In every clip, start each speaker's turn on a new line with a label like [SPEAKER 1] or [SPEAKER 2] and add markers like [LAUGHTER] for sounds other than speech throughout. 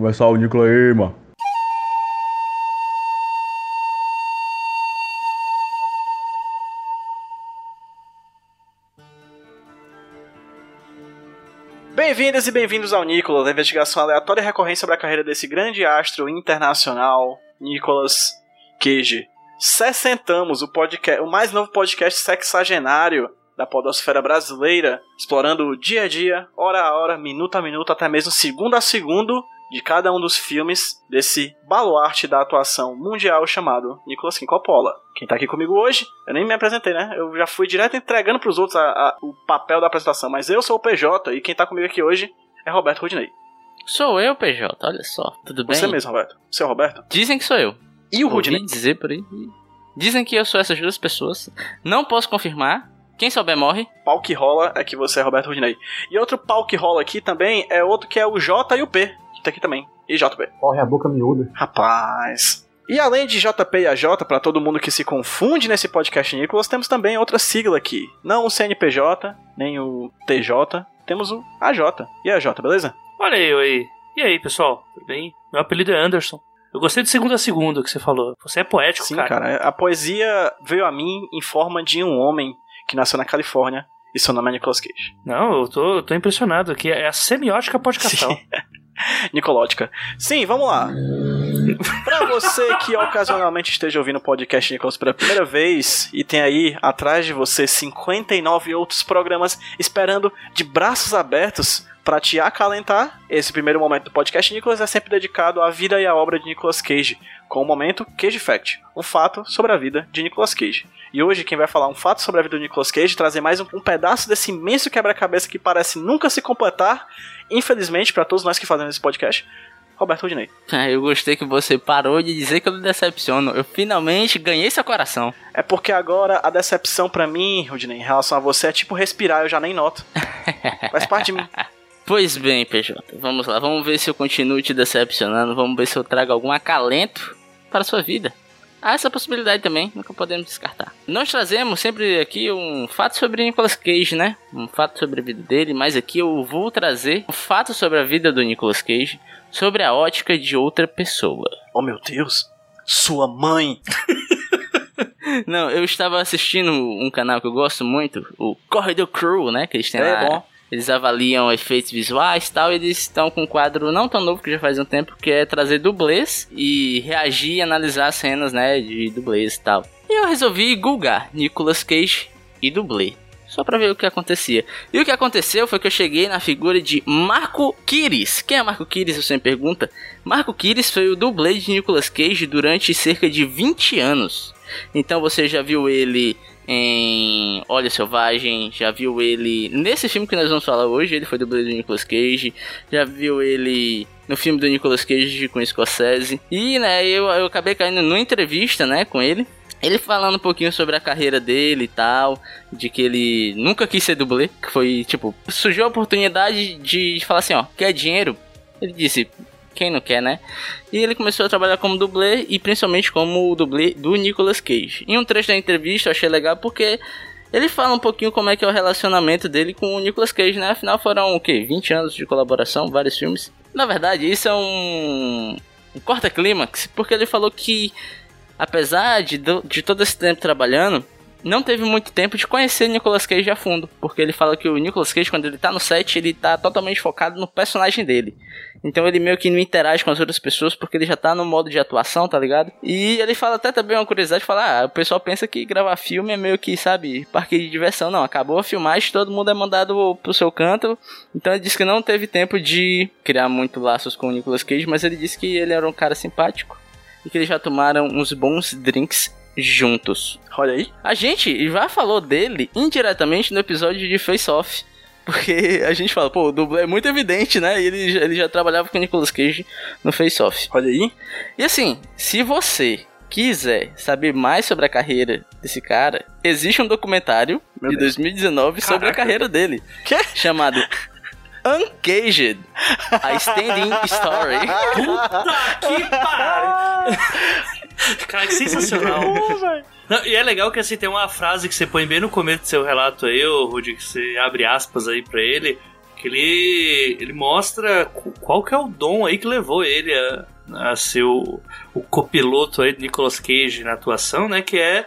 [SPEAKER 1] começar o Nicola Ema.
[SPEAKER 2] Bem-vindas e bem-vindos ao Nicolas, a investigação aleatória e recorrente sobre a carreira desse grande astro internacional, Nicolas Cage. Sessentamos o podcast, o mais novo podcast sexagenário da podosfera brasileira, explorando o dia a dia, hora a hora, minuto a minuto, até mesmo segundo a segundo de cada um dos filmes desse baluarte da atuação mundial chamado Nicolas Coppola. Quem tá aqui comigo hoje, eu nem me apresentei, né? Eu já fui direto entregando pros outros a- a- o papel da apresentação, mas eu sou o PJ e quem tá comigo aqui hoje é Roberto Rudinei.
[SPEAKER 3] Sou eu, PJ, olha só. Tudo bem?
[SPEAKER 2] Você mesmo, Roberto. Você é o Roberto?
[SPEAKER 3] Dizem que sou eu.
[SPEAKER 2] E o Rudinei?
[SPEAKER 3] dizer por aí. Dizem que eu sou essas duas pessoas. Não posso confirmar. Quem souber morre.
[SPEAKER 2] Pau que rola é que você é Roberto Rudinei. E outro pau que rola aqui também é outro que é o J e o P, tá aqui também. E JP.
[SPEAKER 4] Corre a boca miúda.
[SPEAKER 2] Rapaz. E além de JP e AJ, pra todo mundo que se confunde nesse podcast Nicolas, temos também outra sigla aqui. Não o CNPJ, nem o TJ, temos o AJ. E AJ, beleza?
[SPEAKER 5] Olha aí. E aí, pessoal? Tudo bem? Meu apelido é Anderson. Eu gostei de segunda a segunda que você falou. Você é poético,
[SPEAKER 2] Sim,
[SPEAKER 5] cara.
[SPEAKER 2] cara. A poesia veio a mim em forma de um homem que nasceu na Califórnia e seu nome é Nicolas Cage.
[SPEAKER 5] Não, eu tô, eu tô impressionado aqui. É a semiótica podcastal. [LAUGHS] [LAUGHS]
[SPEAKER 2] Nicolótica. Sim, vamos lá. [LAUGHS] Pra você que ocasionalmente esteja ouvindo o podcast Nicolas pela primeira vez e tem aí atrás de você 59 outros programas esperando de braços abertos pra te acalentar, esse primeiro momento do podcast Nicolas é sempre dedicado à vida e à obra de Nicolas Cage, com o momento Cage Fact, um fato sobre a vida de Nicolas Cage. E hoje quem vai falar um fato sobre a vida do Nicolas Cage, trazer mais um, um pedaço desse imenso quebra-cabeça que parece nunca se completar, infelizmente para todos nós que fazemos esse podcast, Roberto Rudinei. [LAUGHS]
[SPEAKER 3] Ah, eu gostei que você parou de dizer que eu me decepciono. Eu finalmente ganhei seu coração.
[SPEAKER 2] É porque agora a decepção pra mim, Rudinei, em relação a você é tipo respirar, eu já nem noto. [LAUGHS] Faz parte de mim.
[SPEAKER 3] Pois bem, PJ, vamos lá. Vamos ver se eu continuo te decepcionando. Vamos ver se eu trago algum acalento para a sua vida. Há essa possibilidade também, nunca podemos descartar. Nós trazemos sempre aqui um fato sobre Nicolas Cage, né? Um fato sobre a vida dele, mas aqui eu vou trazer um fato sobre a vida do Nicolas Cage, sobre a ótica de outra pessoa.
[SPEAKER 2] Oh meu Deus, sua mãe. [LAUGHS]
[SPEAKER 3] Não, eu estava assistindo um canal que eu gosto muito, o Corridor Crew, né? Que eles têm
[SPEAKER 2] É
[SPEAKER 3] lá.
[SPEAKER 2] bom.
[SPEAKER 3] Eles avaliam efeitos visuais e tal. Eles estão com um quadro não tão novo que já faz um tempo, que é trazer dublês e reagir e analisar cenas, né? De dublês e tal. E eu resolvi googar Nicolas Cage e dublê. Só pra ver o que acontecia. E o que aconteceu foi que eu cheguei na figura de Marco Kiris. Quem é Marco Kiris, você me pergunta? Marco Kiris foi o dublê de Nicolas Cage durante cerca de 20 anos. Então você já viu ele em Olha Selvagem, já viu ele nesse filme que nós vamos falar hoje, ele foi dublê do Nicolas Cage, já viu ele no filme do Nicolas Cage com Scorsese. E, né, eu, eu acabei caindo numa entrevista, né, com ele. Ele falando um pouquinho sobre a carreira dele e tal, de que ele nunca quis ser dublê, que foi, tipo, surgiu a oportunidade de falar assim, ó, quer dinheiro? Ele disse, quem não quer, né? E ele começou a trabalhar como dublê e principalmente como o dublê do Nicolas Cage. Em um trecho da entrevista eu achei legal porque ele fala um pouquinho como é que é o relacionamento dele com o Nicolas Cage, né? Afinal foram o quê? 20 anos de colaboração, vários filmes. Na verdade, isso é um, um corta-clímax, porque ele falou que apesar de, do- de todo esse tempo trabalhando, não teve muito tempo de conhecer Nicolas Cage a fundo, porque ele fala que o Nicolas Cage, quando ele tá no set, ele tá totalmente focado no personagem dele. Então ele meio que não interage com as outras pessoas, porque ele já tá no modo de atuação, tá ligado? E ele fala até também uma curiosidade, fala, ah, o pessoal pensa que gravar filme é meio que, sabe, parque de diversão. Não, acabou a filmagem, todo mundo é mandado pro seu canto. Então ele disse que não teve tempo de criar muito laços com o Nicolas Cage, mas ele disse que ele era um cara simpático e que eles já tomaram uns bons drinks juntos.
[SPEAKER 2] Olha aí.
[SPEAKER 3] A gente já falou dele indiretamente no episódio de Face Off. [LAUGHS] Porque a gente fala, pô, o dublê é muito evidente, né? E ele, já- ele já trabalhava com o Nicolas Cage no Face Off.
[SPEAKER 2] Olha aí.
[SPEAKER 3] E assim, se você quiser saber mais sobre a carreira desse cara, existe um documentário
[SPEAKER 2] Meu
[SPEAKER 3] de
[SPEAKER 2] Deus.
[SPEAKER 3] 2019 sobre a
[SPEAKER 5] Caraca.
[SPEAKER 3] carreira dele,
[SPEAKER 2] Quê?
[SPEAKER 3] chamado Uncaged, a Standing Story.
[SPEAKER 5] Puta que pariu! Cara, que sensacional. [LAUGHS] Não, e é legal que assim, tem uma frase que você põe bem no começo do seu relato aí, ô Rudy, que você abre aspas aí pra ele, que ele, ele mostra qual que é o dom aí que levou ele a, a ser o, o copiloto aí do Nicolas Cage na atuação, né? Que é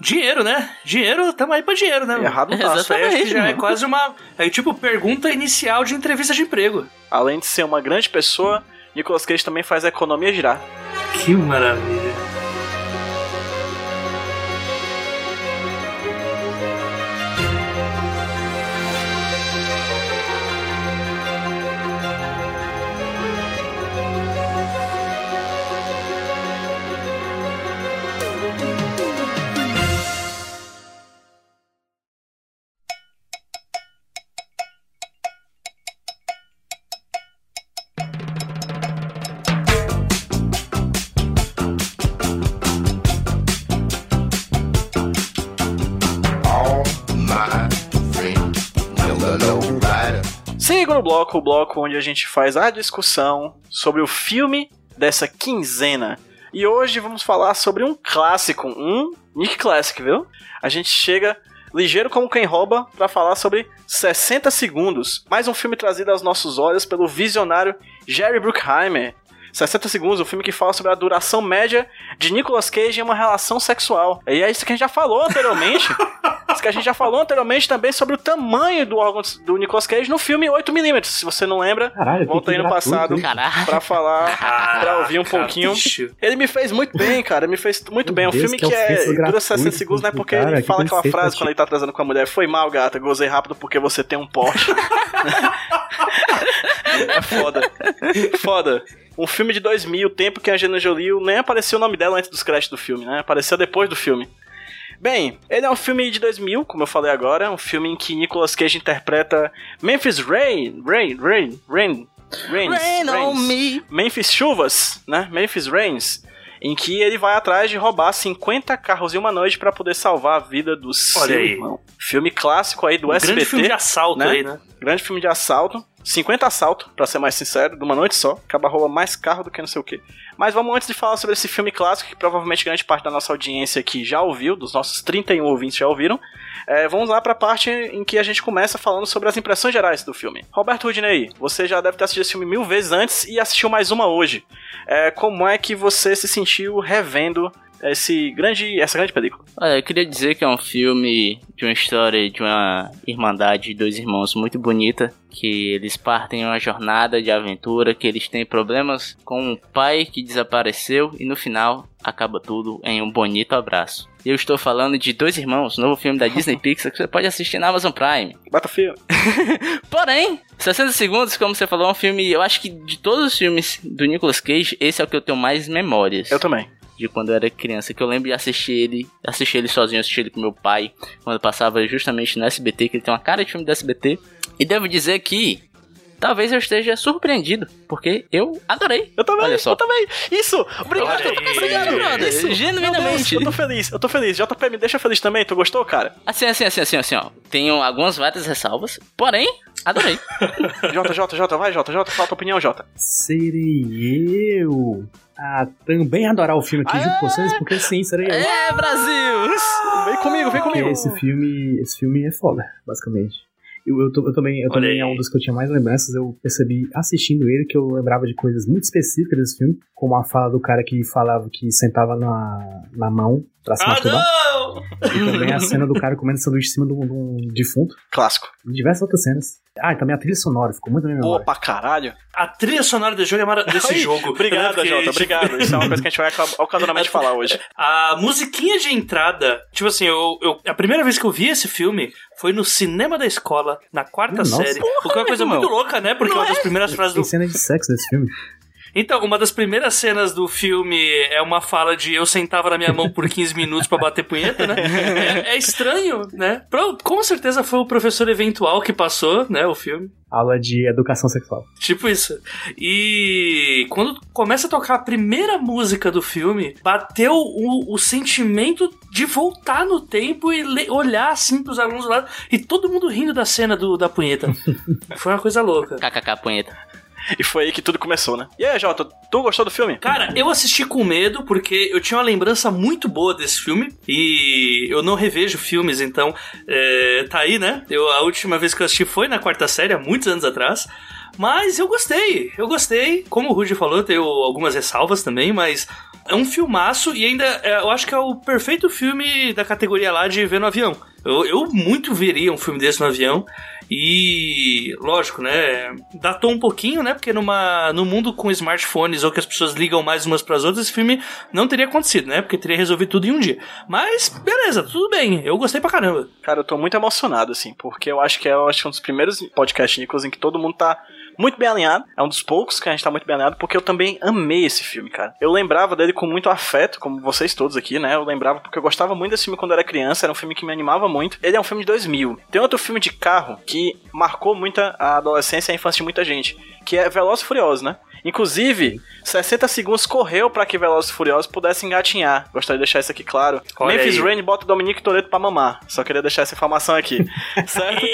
[SPEAKER 5] dinheiro, né? Dinheiro, tamo aí pra dinheiro, né?
[SPEAKER 2] Errado não tá.
[SPEAKER 3] Exatamente,
[SPEAKER 5] já é quase uma. É tipo pergunta inicial de entrevista de emprego.
[SPEAKER 2] Além de ser uma grande pessoa, Nicolas Cage também faz a economia girar.
[SPEAKER 5] Que maravilha.
[SPEAKER 2] Segundo bloco, o bloco onde a gente faz a discussão sobre o filme dessa quinzena. E hoje vamos falar sobre um clássico, um Nick Classic, viu? A gente chega ligeiro como quem rouba para falar sobre 60 segundos. Mais um filme trazido aos nossos olhos pelo visionário Jerry Bruckheimer. 60 segundos, um filme que fala sobre a duração média de Nicolas Cage em uma relação sexual. E é isso que a gente já falou anteriormente. [LAUGHS] que a gente já falou anteriormente também sobre o tamanho do órgão do Nicolas Cage no filme 8mm. Se você não lembra,
[SPEAKER 4] Caralho,
[SPEAKER 2] volta aí no passado?
[SPEAKER 3] Caralho.
[SPEAKER 2] pra falar, pra ouvir um
[SPEAKER 5] Caraca,
[SPEAKER 2] pouquinho.
[SPEAKER 5] bicho.
[SPEAKER 2] Ele me fez muito bem, cara. Ele me fez muito
[SPEAKER 4] Meu
[SPEAKER 2] bem. É um
[SPEAKER 4] Deus,
[SPEAKER 2] filme
[SPEAKER 4] que
[SPEAKER 2] que, é, dura
[SPEAKER 4] gratuita
[SPEAKER 2] 60 segundos, né? Porque
[SPEAKER 4] cara,
[SPEAKER 2] ele fala aquela frase quando ele tá trazendo com a mulher: Foi mal, gata, gozei rápido porque você tem um porte. [LAUGHS] é foda. Foda. Um filme de 2000, o tempo que a Angelina Jolie nem apareceu o nome dela antes dos créditos do filme, né? Apareceu depois do filme. Bem, ele é um filme de 2000, como eu falei agora, um filme em que Nicolas Cage interpreta Memphis Rain, Rain, Rain, Rain, Rains,
[SPEAKER 3] Rain on
[SPEAKER 2] Rains.
[SPEAKER 3] me.
[SPEAKER 2] Memphis Chuvas, né? Memphis Rains, em que ele vai atrás de roubar 50 carros em uma noite pra poder salvar a vida do seu
[SPEAKER 5] Olha aí.
[SPEAKER 2] irmão. Filme clássico aí do
[SPEAKER 5] Um
[SPEAKER 2] SBT.
[SPEAKER 5] grande filme de assalto
[SPEAKER 2] né?
[SPEAKER 5] aí, né?
[SPEAKER 2] Grande filme de assalto. 50 assaltos, pra ser mais sincero, de uma noite só. Acaba rouba mais carro do que não sei o que. Mas vamos antes de falar sobre esse filme clássico, que provavelmente grande parte da nossa audiência aqui já ouviu, dos nossos 31 ouvintes já ouviram. é, vamos lá pra parte em que a gente começa falando sobre as impressões gerais do filme. Roberto Rudinei, você já deve ter assistido esse filme mil vezes antes e assistiu mais uma hoje. É, como é que você se sentiu revendo esse grande, essa grande película?
[SPEAKER 3] Olha, eu queria dizer que é um filme de uma história de uma irmandade de dois irmãos muito bonita, que eles partem em uma jornada de aventura, que eles têm problemas com um pai que desapareceu e no final acaba tudo em um bonito abraço. Eu estou falando de Dois Irmãos, novo filme da Disney [LAUGHS] Pixar que você pode assistir na Amazon Prime.
[SPEAKER 2] Battlefield. [LAUGHS]
[SPEAKER 3] Porém, 60 segundos, como você falou, é um filme. Eu acho que de todos os filmes do Nicolas Cage, esse é o que eu tenho mais memórias
[SPEAKER 2] Eu também.
[SPEAKER 3] de quando eu era criança, que eu lembro de assistir ele, assistir ele sozinho, assistir ele com meu pai, quando passava justamente no SBT, que ele tem uma cara de filme do SBT. E devo dizer que talvez eu esteja surpreendido, porque eu adorei.
[SPEAKER 2] Eu também,
[SPEAKER 3] Olha só.
[SPEAKER 2] eu também. Isso! Obrigado,
[SPEAKER 5] Olha aí.
[SPEAKER 2] obrigado,
[SPEAKER 3] brother.
[SPEAKER 2] Isso,
[SPEAKER 3] Genuinamente.
[SPEAKER 2] Deus, eu tô feliz, eu tô feliz. JP, me deixa feliz também, tu gostou, cara?
[SPEAKER 3] Assim, assim, assim, assim, assim, ó. Tenho algumas várias ressalvas, porém, adorei. [LAUGHS]
[SPEAKER 2] Jota, Jota, vai, Jota, fala a tua opinião, Jota.
[SPEAKER 4] Serei eu a também adorar o filme aqui junto com vocês, porque sim, serei eu.
[SPEAKER 3] é, Brasil!
[SPEAKER 2] Vem comigo, vem
[SPEAKER 4] Porque
[SPEAKER 2] comigo.
[SPEAKER 4] esse filme, esse filme é foda, basicamente. Eu, eu, eu também, eu também é um dos que eu tinha mais lembranças. Eu percebi assistindo ele que eu lembrava de coisas muito específicas desse filme, como a fala do cara que falava que sentava na, na mão pra se
[SPEAKER 5] Ah,
[SPEAKER 4] masturbar.
[SPEAKER 5] não!
[SPEAKER 4] E também a [LAUGHS] cena do cara comendo sanduíche em cima de um, de um defunto.
[SPEAKER 2] Clássico.
[SPEAKER 4] E diversas outras cenas. Ah, e também a trilha sonora, ficou muito memória.
[SPEAKER 2] pra caralho.
[SPEAKER 5] A trilha sonora desse jogo é mara... desse [LAUGHS]
[SPEAKER 2] Ai,
[SPEAKER 5] jogo.
[SPEAKER 2] Obrigado, Jota,
[SPEAKER 5] tipo,
[SPEAKER 2] obrigado. Isso é uma coisa que a gente vai oca- ocasionalmente [LAUGHS] falar hoje.
[SPEAKER 5] A musiquinha de entrada, tipo assim, eu, eu- a primeira vez que eu vi esse filme foi no cinema da escola, na quarta
[SPEAKER 4] Nossa.
[SPEAKER 5] série. o que é uma coisa
[SPEAKER 3] meu
[SPEAKER 5] muito
[SPEAKER 3] irmão.
[SPEAKER 5] louca, né? Porque uma das primeiras frases do.
[SPEAKER 4] Tem cena de sexo nesse filme.
[SPEAKER 5] Então, uma das primeiras cenas do filme é uma fala de eu sentava na minha mão por 15 minutos pra bater punheta, né? É, é estranho, né? Pro- Com certeza foi o professor eventual que passou, né, o filme.
[SPEAKER 4] Aula de educação sexual.
[SPEAKER 5] Tipo isso. E quando começa a tocar a primeira música do filme, bateu o, o sentimento de voltar no tempo e le- olhar assim pros alunos do lado e todo mundo rindo da cena do, da punheta. [LAUGHS] Foi uma coisa louca.
[SPEAKER 3] KKK punheta. [LAUGHS]
[SPEAKER 2] E foi aí que tudo começou, né? E aí, Jota, tu gostou do filme?
[SPEAKER 5] Cara, eu assisti com medo porque eu tinha uma lembrança muito boa desse filme e eu não revejo filmes, então é, tá aí, né? Eu, a última vez que eu assisti foi na quarta série, há muitos anos atrás. Mas eu gostei, eu gostei. Como o Rudy falou, tenho algumas ressalvas também, mas é um filmaço e ainda é, eu acho que é o perfeito filme da categoria lá de ver no avião. Eu, eu muito veria um filme desse no avião. E, lógico, né? Datou um pouquinho, né? Porque numa, no mundo com smartphones ou que as pessoas ligam mais umas pras outras, esse filme não teria acontecido, né? Porque teria resolvido tudo em um dia. Mas, beleza, tudo bem. Eu gostei pra caramba.
[SPEAKER 2] Cara, eu tô muito emocionado, assim, porque eu acho que é eu acho é um dos primeiros podcasts Nicolas em que todo mundo tá muito bem alinhado. É um dos poucos que a gente tá muito bem alinhado, porque eu também amei esse filme, cara. Eu lembrava dele com muito afeto, como vocês todos aqui, né? Eu lembrava porque eu gostava muito desse filme quando era criança, era um filme que me animava muito. Ele é um filme de 2000. Tem outro filme de carro que marcou muito a adolescência e a infância de muita gente, que é Velozes e Furiosos, né? Inclusive, 60 segundos correu pra que Velozes e Furiosos pudessem engatinhar. Gostaria de deixar isso aqui claro.
[SPEAKER 5] Olha
[SPEAKER 2] Memphis
[SPEAKER 5] aí.
[SPEAKER 2] Rain bota Dominique Toretto pra mamar. Só queria deixar essa informação aqui. [LAUGHS] certo?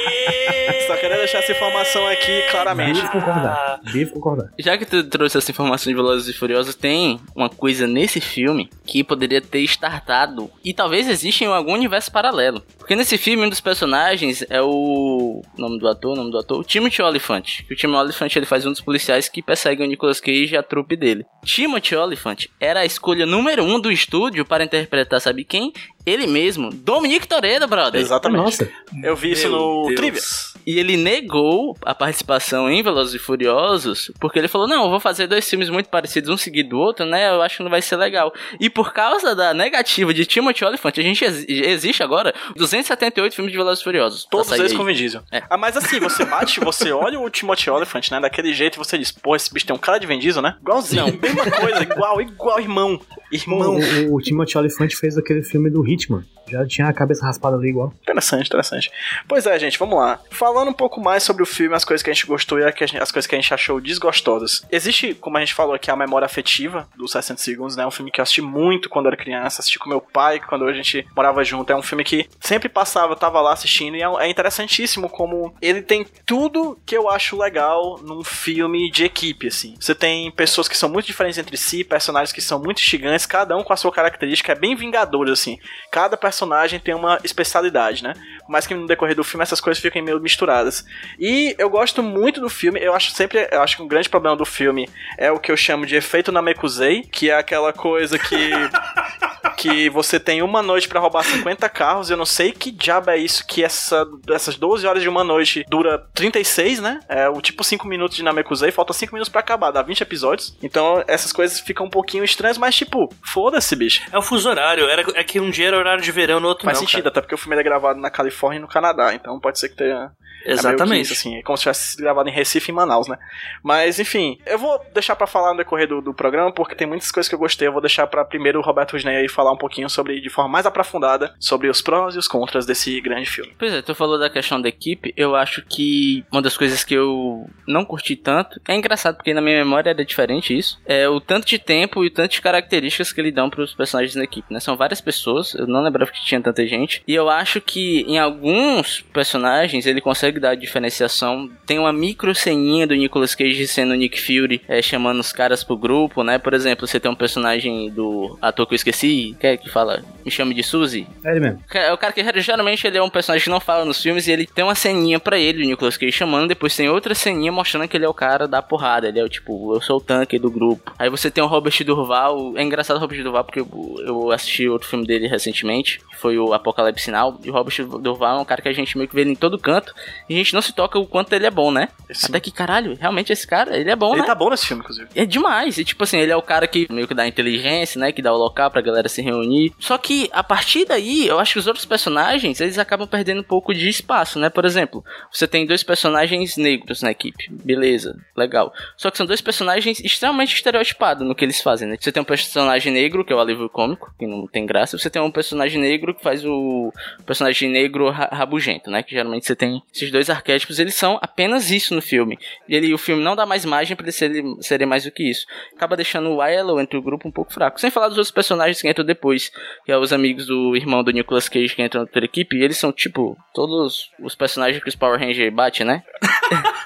[SPEAKER 2] Só queria deixar essa informação aqui claramente.
[SPEAKER 4] Devo concordar. Devo concordar.
[SPEAKER 3] Já que tu trouxe essa informação de Velozes e Furiosos, tem uma coisa nesse filme que poderia ter startado e talvez exista em algum universo paralelo. Porque nesse filme um dos personagens é o nome do ator, o nome do ator, o Timothy Olyphant. Que o Timothy Olyphant ele faz um dos policiais que perseguem o Nicolas Cage e a trupe dele. Timothy Olyphant era a escolha número um do estúdio para interpretar sabe quem? Ele mesmo, Dominique Toretto, brother.
[SPEAKER 2] Exatamente.
[SPEAKER 4] Nossa,
[SPEAKER 2] Eu vi isso
[SPEAKER 5] Meu
[SPEAKER 2] no
[SPEAKER 5] Deus.
[SPEAKER 2] Trivia.
[SPEAKER 3] E ele negou a participação em Velozes e Furiosos, porque ele falou: "Não, eu vou fazer dois filmes muito parecidos um seguido do outro, né? Eu acho que não vai ser legal". E por causa da negativa de Timothy Olyphant, a gente ex- existe agora 278 filmes de Velozes e Furiosos.
[SPEAKER 2] Todos eles com Vin Diesel.
[SPEAKER 3] É.
[SPEAKER 2] Ah, mas assim, você bate, você olha o Timothy Olyphant, né? Daquele jeito e você diz, pô, esse bicho tem um cara de Vin Diesel, né? Igualzinho, mesma coisa, igual, igual, irmão. Irmão.
[SPEAKER 4] o, o, o Timothy Olyphant fez aquele filme do Hitman. Já tinha a cabeça raspada ali igual.
[SPEAKER 2] Interessante, interessante. Pois é, gente, vamos lá. Falando um pouco mais sobre o filme, as coisas que a gente gostou e as coisas que a gente achou desgostosas. Existe, como a gente falou aqui, a memória afetiva dos 60 Segundos, né? Um filme que eu assisti muito quando era criança, assisti com meu pai quando a gente morava junto. É um filme que sempre passava, eu tava lá assistindo e é, é interessantíssimo como ele tem tudo que eu acho legal num filme de equipe, assim. Você tem pessoas que são muito diferentes entre si, personagens que são muito gigantes, cada um com a sua característica, é bem vingador, assim. Cada personagem tem uma especialidade, né? Por mais que no decorrer do filme essas coisas fiquem meio misturadas. E eu gosto muito do filme, eu acho sempre, eu acho que um grande problema do filme é o que eu chamo de efeito Namekusei, que é aquela coisa que [LAUGHS] que você tem uma noite pra roubar 50 carros, eu não sei que diabo é isso que essa, essas 12 horas de uma noite dura 36, né? É o tipo 5 minutos de Namekusei, falta 5 minutos pra acabar, dá 20 episódios. Então essas coisas ficam um pouquinho estranhas, mas tipo, foda-se, bicho.
[SPEAKER 5] É o fuso horário. Era, é que um dia era horário de verão, no outro
[SPEAKER 2] Faz
[SPEAKER 5] não.
[SPEAKER 2] sentido,
[SPEAKER 5] cara.
[SPEAKER 2] até porque o filme ele é gravado na Califórnia e no Canadá, então pode ser que tenha. É
[SPEAKER 5] Exatamente.
[SPEAKER 2] isso, assim, é como se tivesse gravado em Recife e em Manaus, né? Mas, enfim, eu vou deixar pra falar no decorrer do, do programa, porque tem muitas coisas que eu gostei. Eu vou deixar pra primeiro o Roberto Rusney aí falar um pouquinho sobre, de forma mais aprofundada, sobre os prós e os contras desse grande filme.
[SPEAKER 3] Pois é, tu falou da questão da equipe, eu acho que uma das coisas que eu não curti tanto, é engraçado porque na minha memória era diferente isso, é o tanto de tempo e o tanto de características que ele dão pros personagens da equipe, né? São várias pessoas, eu não lembrava que tinha tanta gente, e eu acho que em alguns personagens ele consegue dar a diferenciação, tem uma micro ceninha do Nicolas Cage sendo o Nick Fury, é, chamando os caras pro grupo, né? Por exemplo, você tem um personagem do ator que eu esqueci, que é que fala, me chame de Suzy,
[SPEAKER 4] É ele mesmo.
[SPEAKER 3] é o cara que geralmente ele é um personagem que não fala nos filmes e ele tem uma ceninha pra ele, o Nicolas Cage chamando, depois tem outra ceninha mostrando que ele é o cara da porrada, ele é o tipo, eu sou o tanque do grupo. Aí você tem o Robert Durval, é engraçado o Robert Durval porque eu, eu assisti outro filme dele recentemente, que foi o Apocalipse Sinal, e o Robert Durval é um cara que a gente meio que vê ele em todo canto, E a gente não se toca o quanto ele é bom, né?
[SPEAKER 2] Sim.
[SPEAKER 3] Até que, caralho, realmente esse cara, ele é bom,
[SPEAKER 2] Ele
[SPEAKER 3] né?
[SPEAKER 2] tá bom nesse filme, inclusive.
[SPEAKER 3] É demais. E tipo assim, ele é o cara que meio que dá inteligência, né? Que dá o local pra galera se reunir. Só que a partir daí, eu acho que os outros personagens, eles acabam perdendo um pouco de espaço, né? Por exemplo, você tem dois personagens negros na equipe. Beleza, legal. Só que são dois personagens extremamente estereotipados no que eles fazem, né? Você tem um personagem negro, que é o alívio cômico, que não tem graça. Você tem um personagem negro que faz o personagem negro ra- rabugento, né? Que geralmente você tem esses dois arquétipos, eles são apenas isso no filme. E ele, o filme não dá mais margem pra eles serem, serem mais do que isso. Acaba deixando o Willow entre o grupo um pouco fraco. Sem falar dos outros personagens que entram depois, que é os amigos do irmão do Nicolas Cage que entram na outra equipe. Eles são, tipo, todos os personagens que os Power Rangers bate, né? [LAUGHS]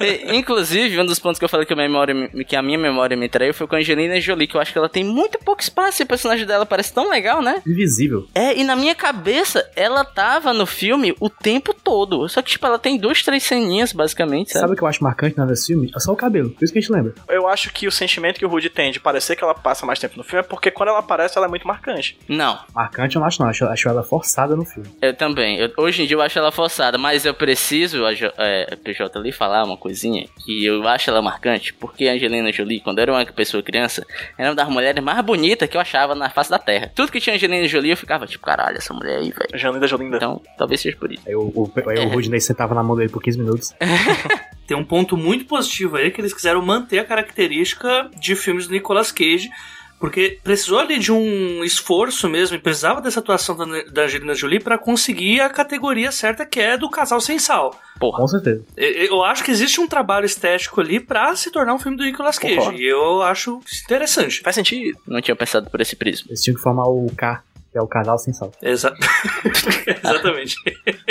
[SPEAKER 3] E, Inclusive, um dos pontos que eu falei que a, memória, me- que a minha memória me traiu foi com a Angelina Jolie, que eu acho que ela tem muito pouco espaço e o personagem dela parece tão legal, né?
[SPEAKER 4] Invisível.
[SPEAKER 3] É, e na minha cabeça, ela tava no filme o tempo todo. Só que, tipo, ela tem duas, três ceninhas, basicamente, sabe?
[SPEAKER 4] Sabe o que eu acho marcante nesse filme? É só o cabelo. Por isso que a gente lembra.
[SPEAKER 2] Eu acho que o sentimento que o Rudy tem de parecer que ela passa mais tempo no filme é porque quando ela aparece, ela é muito marcante.
[SPEAKER 3] Não,
[SPEAKER 4] Marcante eu não acho, não. Acho, acho ela forçada no filme.
[SPEAKER 3] eu também. Eu- hoje em dia eu acho ela forçada, mas eu preciso, é, PJ ali, falar uma coisinha que eu acho ela marcante, porque a Angelina Jolie, quando eu era uma pessoa criança, era uma das mulheres mais bonitas que eu achava na face da terra. Tudo que tinha Angelina Jolie, eu ficava tipo, caralho, essa mulher aí, velho.
[SPEAKER 2] Jalinda Jolinda.
[SPEAKER 3] Então, talvez seja por isso.
[SPEAKER 4] Aí o, o, aí
[SPEAKER 3] É.
[SPEAKER 4] o Rudney sentava na mão dele por 15 minutos. [LAUGHS]
[SPEAKER 5] Tem um ponto muito positivo aí que eles quiseram manter a característica de filmes do Nicolas Cage, porque precisou ali de um esforço mesmo e precisava dessa atuação da, Angelina Jolie pra conseguir a categoria certa que é do casal sem sal.
[SPEAKER 3] Porra.
[SPEAKER 4] Com certeza.
[SPEAKER 5] Eu acho que existe um trabalho estético ali pra se tornar um filme do Nicolas Cage.
[SPEAKER 2] Concordo.
[SPEAKER 5] E eu acho interessante.
[SPEAKER 2] Faz sentido.
[SPEAKER 3] Não tinha pensado por esse prisma.
[SPEAKER 4] Eles tinham que formar o K, que é o casal sem sal.
[SPEAKER 5] Exa- [LAUGHS] Exatamente.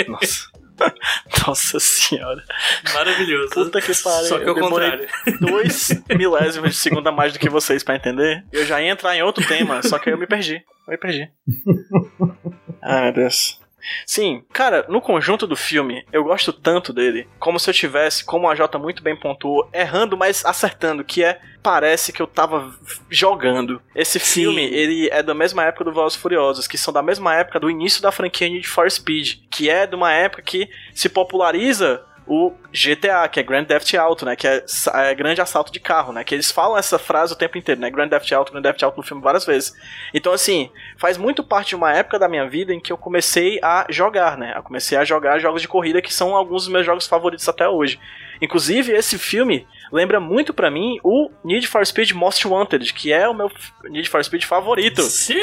[SPEAKER 2] Nossa. [LAUGHS] Nossa senhora.
[SPEAKER 5] Maravilhoso.
[SPEAKER 2] Puta que pariu.
[SPEAKER 5] Só que
[SPEAKER 2] Eu
[SPEAKER 5] ao
[SPEAKER 2] demorei
[SPEAKER 5] contrário. [LAUGHS]
[SPEAKER 2] Dois milésimos de segundo a mais do que vocês pra entender. Eu já ia entrar em outro tema, só que eu me perdi. Eu me perdi. Ai, meu Deus. Sim, cara, no conjunto do filme, eu gosto tanto dele, como se eu tivesse, como a Jota muito bem pontuou, errando, mas acertando, que é, parece que eu tava jogando. Esse
[SPEAKER 5] Sim.
[SPEAKER 2] filme, ele é da mesma época do Velozes Furiosos, que são da mesma época do início da franquia Need for Speed, que é de uma época que se populariza o GTA, que é Grand Theft Auto, né? Que é, é grande assalto de carro, né? Que eles falam essa frase o tempo inteiro, né? Grand Theft Auto, Grand Theft Auto no filme várias vezes. Então, assim, faz muito parte de uma época da minha vida em que eu comecei a jogar, né? Eu comecei a jogar jogos de corrida que são alguns dos meus jogos favoritos até hoje. Inclusive, esse filme lembra muito pra mim o Need for Speed Most Wanted, que é o meu Need for Speed favorito.
[SPEAKER 5] Sim!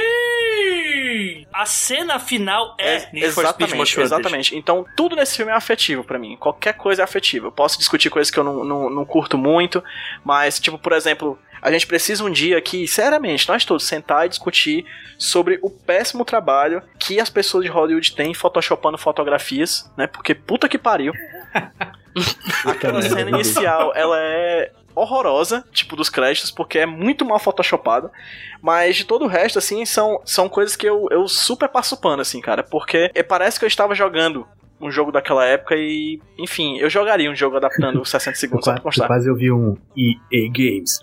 [SPEAKER 5] A cena final é, Need for Speed
[SPEAKER 2] exatamente,
[SPEAKER 5] Most Wanted.
[SPEAKER 2] exatamente. Então, tudo nesse filme é afetivo pra mim. Qualquer coisa é afetiva. Eu posso discutir coisas que eu não, não, não curto muito, mas, tipo, por exemplo, a gente precisa um dia aqui, seriamente, nós todos sentar e discutir sobre o péssimo trabalho que as pessoas de Hollywood têm photoshopando fotografias, né? Porque puta que pariu. [LAUGHS] [LAUGHS] Aquela cena inicial, ela é horrorosa, tipo, dos créditos, porque é muito mal photoshopada. Mas de todo o resto, assim, são, são coisas que eu, eu super passo pano, assim, cara. Porque é, parece que eu estava jogando um jogo daquela época e, enfim, eu jogaria um jogo adaptando os 60
[SPEAKER 4] Eu
[SPEAKER 2] segundos, só pra
[SPEAKER 4] eu
[SPEAKER 2] constar.
[SPEAKER 4] quase ouvi um EA Games.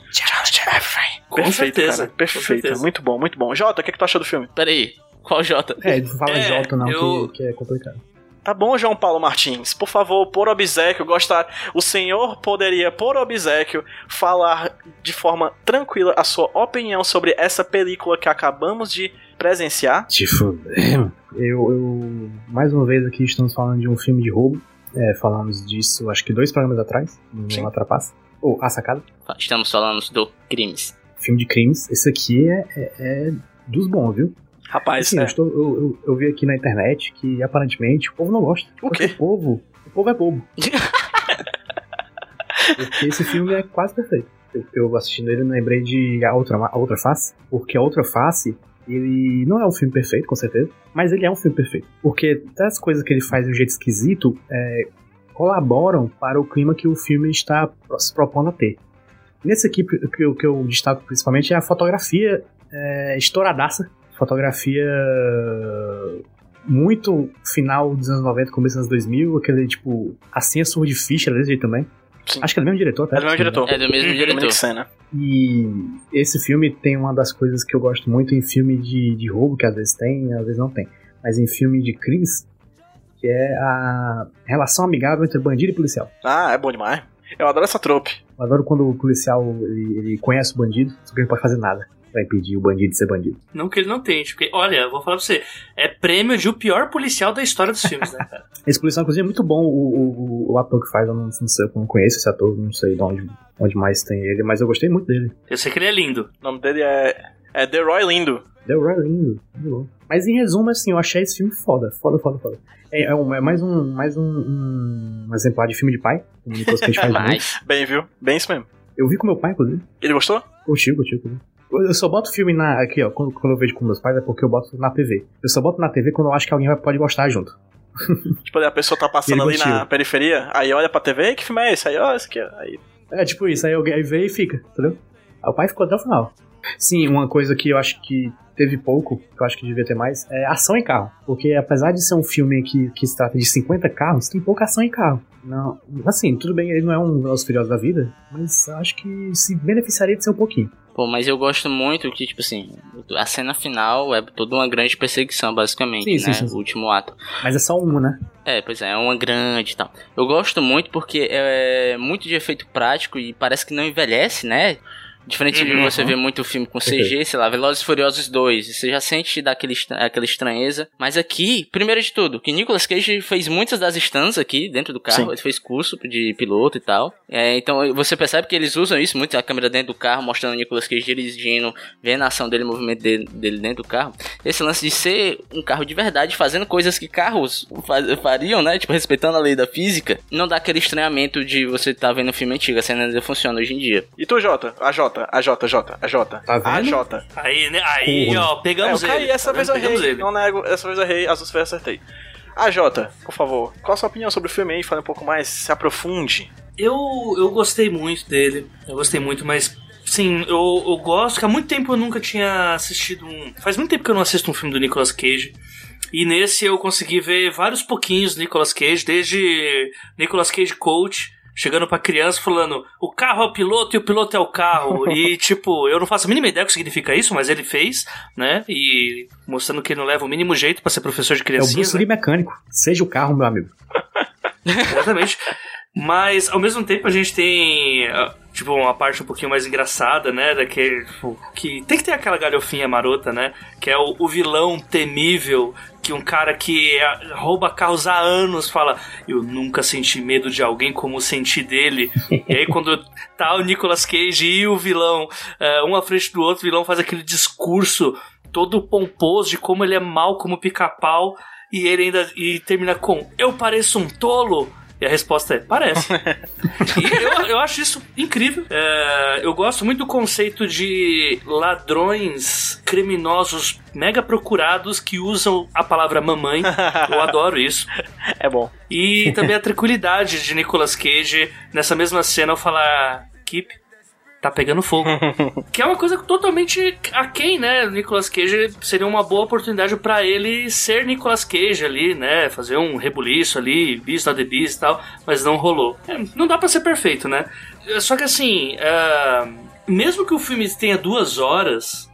[SPEAKER 5] Com
[SPEAKER 2] Perfeito,
[SPEAKER 5] certeza,
[SPEAKER 2] cara. Perfeito.
[SPEAKER 5] com certeza.
[SPEAKER 2] Muito bom, muito bom. Jota, o que, que tu achou do filme?
[SPEAKER 3] Pera aí, qual Jota?
[SPEAKER 4] É, fala
[SPEAKER 5] É,
[SPEAKER 4] J não,
[SPEAKER 5] eu-
[SPEAKER 4] que, que é complicado.
[SPEAKER 2] Tá bom, João Paulo Martins. Por favor, por obsequio, gostar. O senhor poderia, por obsequio, falar de forma tranquila a sua opinião sobre essa película que acabamos de presenciar?
[SPEAKER 4] Fuder. Eu, eu. Mais uma vez aqui estamos falando de um filme de roubo. É, falamos disso acho que dois programas atrás,
[SPEAKER 2] Sim.
[SPEAKER 4] no Atrapaça. Ou A Sacada.
[SPEAKER 3] Estamos falando do crimes.
[SPEAKER 4] Filme de crimes. Esse aqui é, é, é dos bons, viu?
[SPEAKER 2] Rapaz,
[SPEAKER 4] Assim,
[SPEAKER 2] é.
[SPEAKER 4] eu, estou, eu, eu, eu vi aqui na internet que aparentemente o povo não gosta.
[SPEAKER 2] O quê?
[SPEAKER 4] O povo, o povo é bobo. [LAUGHS] porque esse filme é quase perfeito. Eu, eu assistindo ele lembrei de a outra, a outra face, porque a outra face ele não é um filme perfeito, com certeza, mas ele é um filme perfeito. Porque das coisas que ele faz de um jeito esquisito é, colaboram para o clima que o filme está se propondo a ter. Nesse aqui, o que eu, que eu destaco principalmente é a fotografia é, estouradaça. Fotografia muito final dos anos 90, começo dos anos 2000, aquele tipo, assim é Sword Fisher desse jeito também.
[SPEAKER 2] Sim.
[SPEAKER 4] Acho que é do mesmo diretor, tá?
[SPEAKER 2] É do mesmo diretor.
[SPEAKER 3] É do mesmo diretor.
[SPEAKER 2] Dominic Sena.
[SPEAKER 4] E esse filme tem uma das coisas que eu gosto muito em filme de, de roubo, que às vezes tem, às vezes não tem. Mas em filme de crimes, que é a relação amigável entre bandido e policial.
[SPEAKER 2] Ah, é bom demais. Eu adoro essa trope.
[SPEAKER 4] Eu adoro quando o policial ele, ele conhece o bandido, só que ele não pode fazer nada pra impedir o bandido de ser bandido.
[SPEAKER 5] Não que ele não tente, porque, olha, eu vou falar pra você, é prêmio de o pior policial da história dos filmes, né, cara? [LAUGHS]
[SPEAKER 4] Esse policial, inclusive, é muito bom. O, o, o ator que faz, eu não, não sei, eu não conheço esse ator, não sei de onde, onde mais tem ele, mas eu gostei muito dele.
[SPEAKER 5] Eu sei que ele é lindo.
[SPEAKER 2] O nome dele é, é The Roy Lindo.
[SPEAKER 4] Deu Roy lindo, muito bom. Mas em resumo, assim, eu achei esse filme foda, foda, foda, foda. É, é, um- é mais, um, mais um, um, um exemplar de filme de pai, como o Nicolas Cage faz [LAUGHS]
[SPEAKER 2] Bem, viu? Bem isso mesmo.
[SPEAKER 4] Eu vi com meu pai, inclusive.
[SPEAKER 2] Ele gostou?
[SPEAKER 4] Curtiu, curtiu, curtiu. Eu só boto filme na, aqui, ó, quando, quando eu vejo com meus pais é porque eu boto na TV. Eu só boto na TV quando eu acho que alguém pode gostar junto. [LAUGHS]
[SPEAKER 2] Tipo, a pessoa tá passando ali na periferia, aí olha pra TV, que filme é esse? Aí, ó, esse aqui. Aí,
[SPEAKER 4] É tipo isso, aí alguém vê e fica, entendeu? Aí o pai ficou até o final. Sim, uma coisa que eu acho que teve pouco, que eu acho que devia ter mais, é ação em carro. Porque apesar de ser um filme que, que se trata de 50 carros, tem pouca ação em carro. Não, assim, tudo bem, ele não é um Velozes e Furiosos da vida, mas acho que se beneficiaria de ser um pouquinho.
[SPEAKER 3] pô, mas eu gosto muito que, tipo assim, a cena final é toda uma grande perseguição, basicamente,
[SPEAKER 4] sim,
[SPEAKER 3] né?
[SPEAKER 4] sim, sim.
[SPEAKER 3] O último ato.
[SPEAKER 4] Mas é só uma, né?
[SPEAKER 3] É, pois é, é uma grande e tal. Eu gosto muito porque é muito de efeito prático e parece que não envelhece, né? Diferente de
[SPEAKER 5] Uhum.
[SPEAKER 3] você ver muito filme com CG, sei lá, Velozes e Furiosos 2, você já sente daquele, estra- aquela estranheza. Mas aqui, primeiro de tudo, que Nicolas Cage fez muitas das stands aqui dentro do carro,
[SPEAKER 2] Sim.
[SPEAKER 3] ele fez curso de piloto e tal. É, então você percebe que eles usam isso muito, a câmera dentro do carro, mostrando o Nicolas Cage dirigindo, vendo a ação dele, o movimento dele, dele dentro do carro. Esse lance de ser um carro de verdade, fazendo coisas que carros fa- fariam, né? Tipo, respeitando a lei da física, não dá aquele estranhamento de você estar vendo um filme antigo, a cena ainda funciona hoje em dia.
[SPEAKER 2] E tu, Jota? A Jota, a Jota, Jota, a Jota.
[SPEAKER 4] Tá
[SPEAKER 2] A
[SPEAKER 4] vendo?
[SPEAKER 2] Jota.
[SPEAKER 5] Aí, né? Aí,
[SPEAKER 4] Porra.
[SPEAKER 5] ó,
[SPEAKER 2] É, eu
[SPEAKER 5] pegamos
[SPEAKER 2] caí,
[SPEAKER 5] ele.
[SPEAKER 2] essa
[SPEAKER 5] tá
[SPEAKER 2] vez eu errei.
[SPEAKER 5] ele.
[SPEAKER 2] Não nego, essa vez eu errei, as outras vezes eu acertei. A Jota, por favor, qual a sua opinião sobre o filme aí? Fale um pouco mais, se aprofunde.
[SPEAKER 5] Eu, eu gostei muito dele. Eu gostei muito, mas. Sim, eu, eu gosto, que há muito tempo eu nunca tinha assistido um. Faz muito tempo que eu não assisto um filme do Nicolas Cage. E nesse eu consegui ver vários pouquinhos do Nicolas Cage, desde Nicolas Cage Coach, chegando pra criança falando: o carro é o piloto e o piloto é o carro. [LAUGHS] e tipo, eu não faço a mínima ideia do que significa isso, mas ele fez, né? E mostrando que ele não leva o mínimo jeito pra ser professor de
[SPEAKER 4] É o
[SPEAKER 5] né?
[SPEAKER 4] Mecânico. Seja o carro, meu amigo. [LAUGHS]
[SPEAKER 5] Exatamente. Mas ao mesmo tempo a gente tem ah, tipo uma parte um pouquinho mais engraçada, né, daquele tipo, que tem que ter aquela galhofinha marota, né, que é o, o vilão temível que um cara que ah, rouba carros há anos fala eu nunca senti medo de alguém como senti dele. [LAUGHS] e aí quando tá o Nicolas Cage e o vilão ah, um à frente do outro, o vilão faz aquele discurso todo pomposo de como ele é mal como pica-pau e ele ainda e termina com eu pareço um tolo. E a resposta é: parece. [LAUGHS] e eu, eu acho isso incrível. É, eu gosto muito do conceito de ladrões criminosos mega procurados que usam a palavra mamãe. Eu [LAUGHS] adoro isso.
[SPEAKER 2] É bom.
[SPEAKER 5] E também a tranquilidade de Nicolas Cage nessa mesma cena ao falar: Keep. Tá pegando fogo. [LAUGHS] que é uma coisa totalmente aquém, né? O Nicolas Cage seria uma boa oportunidade pra ele ser Nicolas Cage ali, né? Fazer um rebuliço ali, Beast of the Beast e tal, mas não rolou. É, não dá pra ser perfeito, né? Só que assim, ah, mesmo que o filme tenha duas horas,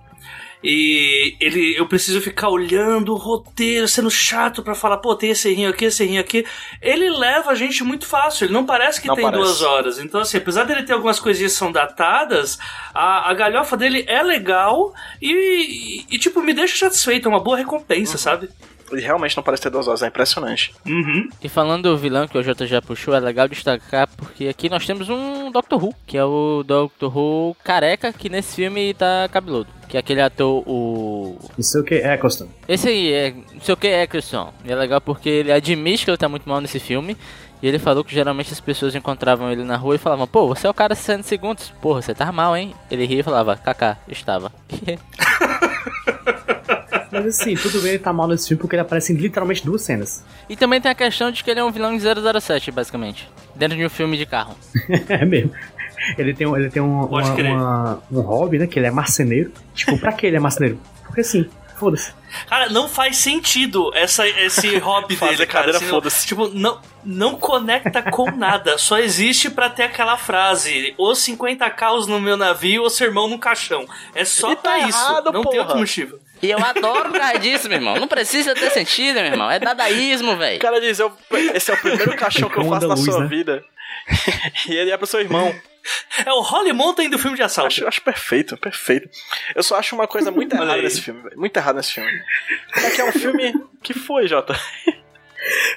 [SPEAKER 5] e ele, eu preciso ficar olhando o roteiro, sendo chato pra falar, pô, tem esse rinho aqui, esse rinho aqui. Ele leva a gente muito fácil, ele não parece que
[SPEAKER 2] Não
[SPEAKER 5] tem
[SPEAKER 2] parece.
[SPEAKER 5] duas horas. Então, assim, apesar dele ter algumas coisinhas que são datadas, a, a galhofa dele é legal e, e, tipo, me deixa satisfeito, é uma boa recompensa, sabe?
[SPEAKER 2] Ele realmente não parece ter duas horas, é impressionante.
[SPEAKER 5] Uhum.
[SPEAKER 3] E falando do vilão que o Jota já puxou, é legal destacar porque aqui nós temos um Doctor Who, que é o Doctor Who careca, que nesse filme tá cabeludo. Que é aquele ator, o.
[SPEAKER 4] Não sei o que é, Costan.
[SPEAKER 3] Esse aí, é. Não sei o que é, Christian. E é legal porque ele admite que ele tá muito mal nesse filme. E ele falou que geralmente as pessoas encontravam ele na rua e falavam, pô, você é o cara 60 segundos. Porra, você tá mal, hein? Ele ria e falava, kaká, estava. [LAUGHS] [LAUGHS]
[SPEAKER 4] Mas assim, tudo bem ele tá mal nesse filme porque ele aparece em literalmente duas cenas.
[SPEAKER 3] e também tem a questão de que ele é um vilão de 007, basicamente. Dentro de um filme de carro. [LAUGHS]
[SPEAKER 4] é mesmo. Ele tem, um- ele tem um, uma- uma- um hobby, né? Que ele é marceneiro. Tipo, pra que ele é marceneiro? Porque sim, foda-se.
[SPEAKER 5] Cara, não faz sentido essa, esse [LAUGHS] hobby
[SPEAKER 2] Fazer
[SPEAKER 5] dele, cara.
[SPEAKER 2] cadeira,
[SPEAKER 5] Assim,
[SPEAKER 2] foda-se.
[SPEAKER 5] Tipo, não, não conecta com nada. Só existe pra ter aquela frase: os 50 caos no meu navio ou sermão no caixão. É só
[SPEAKER 2] E tá
[SPEAKER 5] pra isso.
[SPEAKER 2] errado,
[SPEAKER 5] não tem
[SPEAKER 2] porra.
[SPEAKER 5] outro motivo.
[SPEAKER 3] E eu adoro por causa disso, meu irmão. Não precisa ter sentido, meu irmão. É dadaísmo,
[SPEAKER 2] O
[SPEAKER 3] velho.
[SPEAKER 2] cara diz, eu, esse é o primeiro caixão que eu faço na
[SPEAKER 4] luz,
[SPEAKER 2] sua
[SPEAKER 4] né?
[SPEAKER 2] vida. [LAUGHS] e ele é pro seu irmão.
[SPEAKER 5] É o Holly Mountain do filme de assalto.
[SPEAKER 2] Acho, acho perfeito, perfeito. Eu só acho uma coisa muito [LAUGHS] errada nesse filme, velho. Muito errada nesse filme. É que é um filme. Que foi, Jota?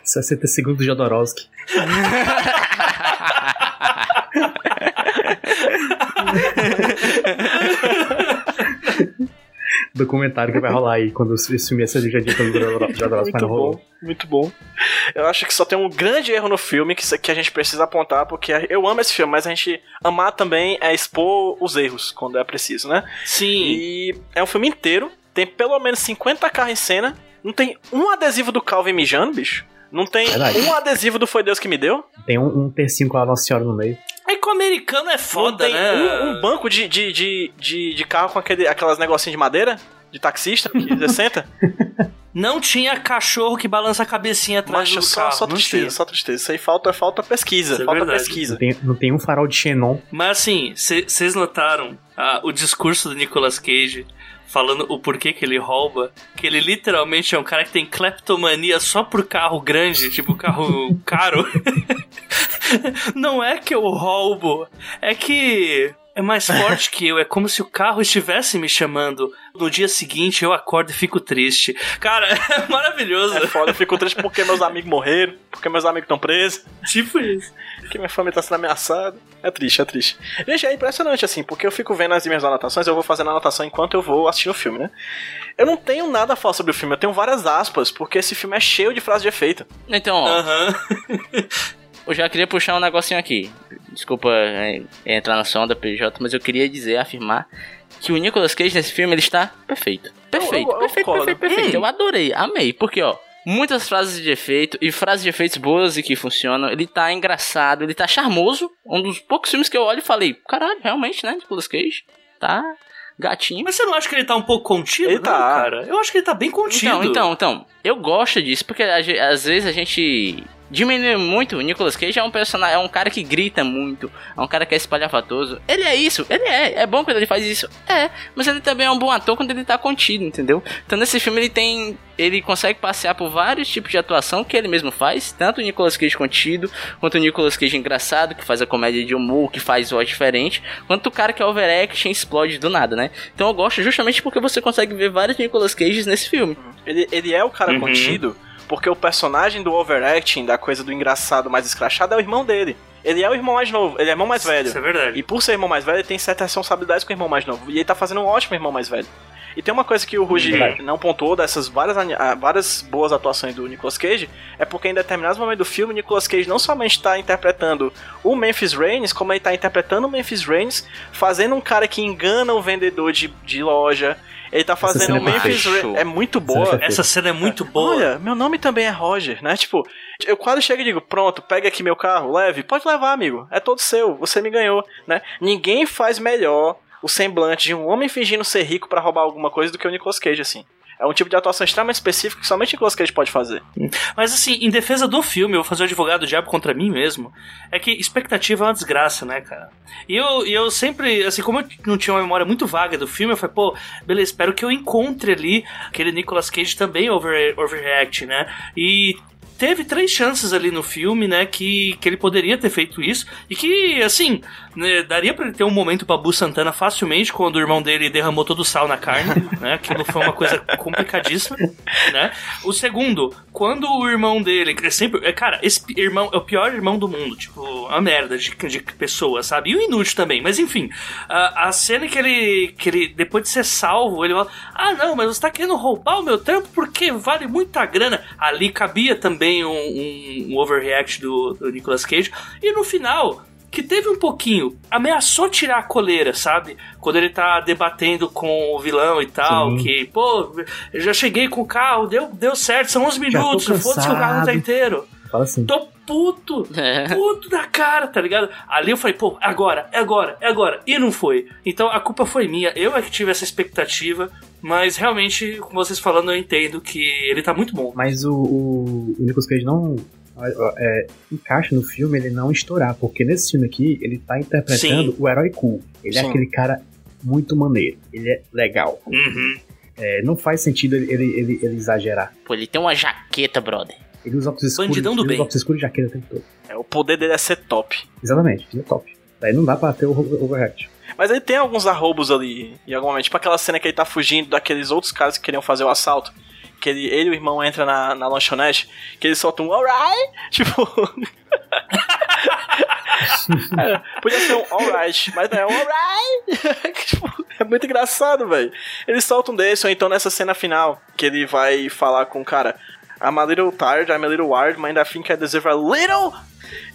[SPEAKER 4] 60 segundos de Jodorowsky. [LAUGHS] Documentário que vai rolar aí quando esse filme pelo Jodorowsky, mas
[SPEAKER 2] Muito
[SPEAKER 4] não
[SPEAKER 2] bom, muito bom. Eu acho que só tem um grande erro no filme que, que a gente precisa apontar, porque eu amo esse filme, mas a gente amar também é expor os erros quando é preciso, né?
[SPEAKER 5] Sim.
[SPEAKER 2] E é um filme inteiro, tem pelo menos 50 carros em cena, não tem um adesivo do Calvin mijando, bicho. Não tem
[SPEAKER 4] Verdade.
[SPEAKER 2] um adesivo do Foi Deus que me deu.
[SPEAKER 4] Tem um, um tercinho com a Nossa Senhora no meio.
[SPEAKER 5] É que o americano é
[SPEAKER 2] não
[SPEAKER 5] foda,
[SPEAKER 2] tem
[SPEAKER 5] né?
[SPEAKER 2] um, um banco de, de, de, de, de carro com aquele, aquelas negocinhos de madeira. De taxista, que você senta.
[SPEAKER 5] Não tinha cachorro que balança a cabecinha atrás
[SPEAKER 2] Macho,
[SPEAKER 5] do
[SPEAKER 2] só,
[SPEAKER 5] carro.
[SPEAKER 2] só
[SPEAKER 5] não
[SPEAKER 2] tristeza, só tristeza. Isso aí falta, falta pesquisa,
[SPEAKER 5] Isso é
[SPEAKER 2] falta
[SPEAKER 5] verdade.
[SPEAKER 2] pesquisa.
[SPEAKER 4] Não tem, não tem um farol de Xenon.
[SPEAKER 5] Mas assim, vocês notaram ah, o discurso do Nicolas Cage falando o porquê que ele rouba? Que ele literalmente é um cara que tem kleptomania só por carro grande, tipo carro [LAUGHS] caro. [LAUGHS] Não é que eu roubo, é que é mais [LAUGHS] forte que eu. É como se o carro estivesse me chamando. No dia seguinte eu acordo e fico triste. Cara, [LAUGHS] é maravilhoso.
[SPEAKER 2] É foda, eu fico triste porque meus amigos morreram, porque meus amigos estão presos,
[SPEAKER 5] Tipo isso.
[SPEAKER 2] porque minha família tá sendo ameaçada. É triste, é triste. Gente, é impressionante, assim, porque eu fico vendo as minhas anotações, eu vou fazendo anotação enquanto eu vou assistindo o filme, né? Eu não tenho nada a falar sobre o filme, eu tenho várias aspas, porque esse filme é cheio de frases de efeito.
[SPEAKER 3] Então, ó,
[SPEAKER 5] Aham.
[SPEAKER 3] Eu já queria puxar um negocinho aqui. Desculpa é, entrar na sonda, PJ, mas eu queria dizer, afirmar que o Nicolas Cage nesse filme ele está perfeito. Perfeito,
[SPEAKER 2] Eu- eu- eu
[SPEAKER 3] perfeito, perfeito, perfeito.
[SPEAKER 5] Hum.
[SPEAKER 3] Eu adorei, amei. Porque, ó, muitas frases de efeito e frases de efeitos boas e que funcionam. Ele tá engraçado, ele tá charmoso. Um dos poucos filmes que eu olho e falei, caralho, realmente, né, Nicolas Cage? Tá gatinho.
[SPEAKER 5] Mas você não acha que ele tá um pouco contido?
[SPEAKER 2] Ele
[SPEAKER 5] Não,
[SPEAKER 2] tá.
[SPEAKER 5] cara. Eu acho que ele tá bem contido.
[SPEAKER 3] Então, então, então, eu gosto disso, porque às vezes a gente diminui muito. O Nicolas Cage é um personagem, é um cara que grita muito, é um cara que é espalhafatoso. Ele é isso, ele é. É bom quando ele faz isso, é. Mas ele também é um bom ator quando ele tá contido, entendeu? Então nesse filme ele tem. Ele consegue passear por vários tipos de atuação que ele mesmo faz, tanto o Nicolas Cage contido, quanto o Nicolas Cage engraçado, que faz a comédia de humor, que faz voz diferente, quanto o cara que é overaction explode do nada, né? Então eu gosto justamente porque você consegue ver vários Nicolas Cages nesse filme.
[SPEAKER 2] Ele, ele é o cara
[SPEAKER 5] Uhum.
[SPEAKER 2] contido porque o personagem do overacting, da coisa do engraçado mais escrachado, é o irmão dele. Ele é o irmão mais novo, ele é o irmão mais velho.
[SPEAKER 5] Isso é verdade.
[SPEAKER 2] E por ser irmão mais velho, ele tem certas responsabilidades com o irmão mais novo. E ele tá fazendo um ótimo irmão mais velho. E tem uma coisa que o Rugi
[SPEAKER 4] Verdade.
[SPEAKER 2] não pontuou dessas várias, ah, várias boas atuações do Nicolas Cage, é porque em determinados momentos do filme, o Nicolas Cage não somente está interpretando o Memphis Reigns, como ele tá interpretando o Memphis Reigns, fazendo um cara que engana o vendedor de, de loja. Ele tá fazendo o Memphis
[SPEAKER 3] é
[SPEAKER 2] Reigns. É muito boa.
[SPEAKER 4] Essa
[SPEAKER 5] Essa cena é muito boa.
[SPEAKER 2] Olha, meu nome também é Roger, né? Tipo, eu quase chego e digo, pronto, pega aqui meu carro, leve. Pode levar, amigo. É todo seu, você me ganhou, né? Ninguém faz melhor o semblante de um homem fingindo ser rico pra roubar alguma coisa do que o Nicolas Cage, assim. É um tipo de atuação extremamente específico que somente o Nicolas Cage pode fazer.
[SPEAKER 5] Mas assim, em defesa do filme, eu vou fazer o advogado do diabo contra mim mesmo. É que expectativa é uma desgraça, né, cara? E eu, eu sempre, assim, como eu não tinha uma memória muito vaga do filme, eu falei, pô, beleza, espero que eu encontre ali aquele Nicolas Cage também over, overreact, né? E teve três chances ali no filme, né, que, que ele poderia ter feito isso. E que, assim, né, daria pra ele ter um momento pra Bu Santana facilmente quando o irmão dele derramou todo o sal na carne, [LAUGHS] né? Aquilo foi uma coisa complicadíssima, né? O segundo, quando o irmão dele, é sempre, é, cara, esse irmão é o pior irmão do mundo, tipo, uma merda de, de pessoa, sabe? E o inútil também, mas enfim, a, a cena que ele, que ele, depois de ser salvo, ele fala, ah não, mas você tá querendo roubar o meu trampo porque vale muita grana. Ali cabia também um, um, um overreact do, do Nicolas Cage, e no final, que teve um pouquinho, ameaçou tirar a coleira, sabe? Quando ele tá debatendo com o vilão e tal,
[SPEAKER 4] Sim.
[SPEAKER 5] que, pô, eu já cheguei com o carro, deu, deu certo, são 11
[SPEAKER 4] Já tô
[SPEAKER 5] minutos, foda-se que o carro não tá inteiro.
[SPEAKER 4] Fala assim.
[SPEAKER 5] Tô puto,
[SPEAKER 3] É.
[SPEAKER 5] puto da cara, tá ligado? Ali eu falei, pô, agora, é agora, é agora. E não foi. Então a culpa foi minha, eu é que tive essa expectativa, mas realmente, com vocês falando, eu entendo que ele tá muito bom.
[SPEAKER 4] Mas o, o, o Nicolas Cage não é, encaixa no filme ele não estourar, porque nesse filme aqui ele tá interpretando
[SPEAKER 5] Sim.
[SPEAKER 4] o herói cool. Ele é
[SPEAKER 2] Sim.
[SPEAKER 4] aquele cara muito maneiro, ele é legal.
[SPEAKER 5] Uhum.
[SPEAKER 4] É, não faz sentido ele, ele, ele- ele exagerar.
[SPEAKER 3] Pô, ele tem uma jaqueta, brother.
[SPEAKER 4] Ele usa óculos escuros.
[SPEAKER 5] Bandidão do
[SPEAKER 4] ele
[SPEAKER 5] bem.
[SPEAKER 4] usa óculos escuros e jaqueta o tempo todo.
[SPEAKER 2] É, o poder dele é ser top.
[SPEAKER 4] Exatamente, ele é top. Daí não dá pra ter o o- overreact.
[SPEAKER 2] Mas ele tem alguns arrobos ali, em algum momento. Tipo aquela cena que ele tá fugindo daqueles outros caras que queriam fazer o assalto. Que ele, ele e o irmão entram na, na lanchonete, que eles soltam um alright. [LAUGHS] Tipo. [LAUGHS] É, podia ser um alright, mas não é um alright. [LAUGHS] tipo, é muito engraçado, velho. Eles soltam desse, ou então nessa cena final, que ele vai falar com o cara. I'm a little tired, I'm a little wired, but I think I deserve a little.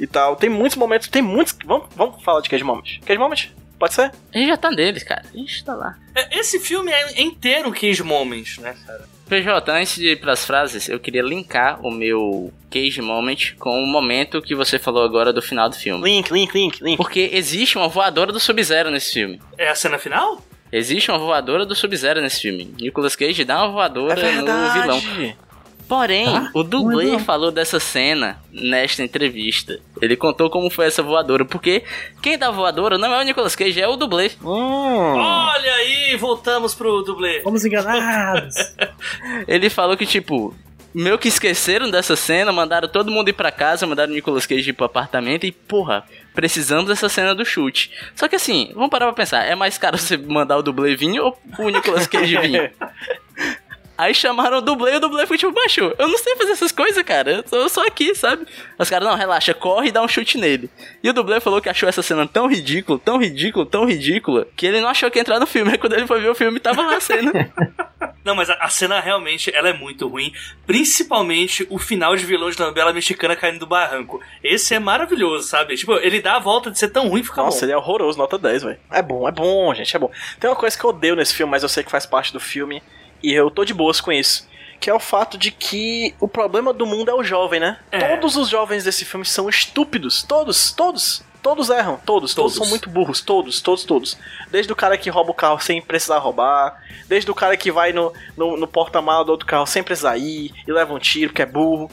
[SPEAKER 2] E tal. Tem muitos momentos, tem muitos. Vamos, vamos falar de Cage Moment. Cage Moment? Pode ser?
[SPEAKER 3] A gente já tá neles, cara. A gente tá lá.
[SPEAKER 5] É, Esse filme é inteiro Cage Moment, né, cara?
[SPEAKER 3] PJ, antes de ir pras frases, eu queria linkar o meu Cage Moment com o momento que você falou agora do final do filme.
[SPEAKER 2] Link, link, link, link.
[SPEAKER 3] Porque existe uma voadora do Sub-Zero nesse filme.
[SPEAKER 5] É a cena final?
[SPEAKER 3] Existe uma voadora do Sub-Zero nesse filme. Nicolas Cage dá uma
[SPEAKER 2] É
[SPEAKER 3] voadora no vilão. Porém,
[SPEAKER 4] Ah,
[SPEAKER 3] o dublê falou dessa cena nesta entrevista. Ele contou como foi essa voadora, porque quem dá a voadora não é o Nicolas Cage, é o dublê.
[SPEAKER 2] Hum.
[SPEAKER 5] Olha aí, voltamos pro dublê.
[SPEAKER 4] Fomos enganados! [LAUGHS]
[SPEAKER 3] Ele falou que, tipo, meio que esqueceram dessa cena, mandaram todo mundo ir pra casa, mandaram o Nicolas Cage ir pro apartamento e, porra, precisamos dessa cena do chute. Só que assim, vamos parar pra pensar, é mais caro [LAUGHS] você mandar o dublê vir ou o Nicolas Cage vir? [LAUGHS] Aí chamaram o dublê e o dublê foi tipo, macho, eu não sei fazer essas coisas, cara. Eu sou, eu sou aqui, sabe? Os caras, não, relaxa, corre e dá um chute nele. E o dublê falou que achou essa cena tão ridícula, tão ridícula, tão ridícula, que ele não achou que ia entrar no filme. Aí quando ele foi ver o filme, tava lá a cena. [LAUGHS]
[SPEAKER 5] Não, mas a, a cena realmente ela é muito ruim. Principalmente o final de vilão de novela mexicana caindo do barranco. Esse é maravilhoso, sabe? Tipo, ele dá a volta de ser tão ruim que fica
[SPEAKER 2] Nossa,
[SPEAKER 5] bom.
[SPEAKER 2] ele é horroroso, nota 10, velho. É bom, é bom, gente, é bom. Tem uma coisa que eu odeio nesse filme, mas eu sei que faz parte do filme, e eu tô de boas com isso. Que é o fato de que o problema do mundo é o jovem, né?
[SPEAKER 5] É.
[SPEAKER 2] Todos os jovens desse filme são estúpidos. Todos, todos. Todos erram, todos, todos,
[SPEAKER 5] Todos.
[SPEAKER 2] são muito burros, todos, todos, todos. Desde o cara que rouba o carro sem precisar roubar, desde o cara que vai no, no, no porta-mala do outro carro sem precisar ir e leva um tiro, que é burro.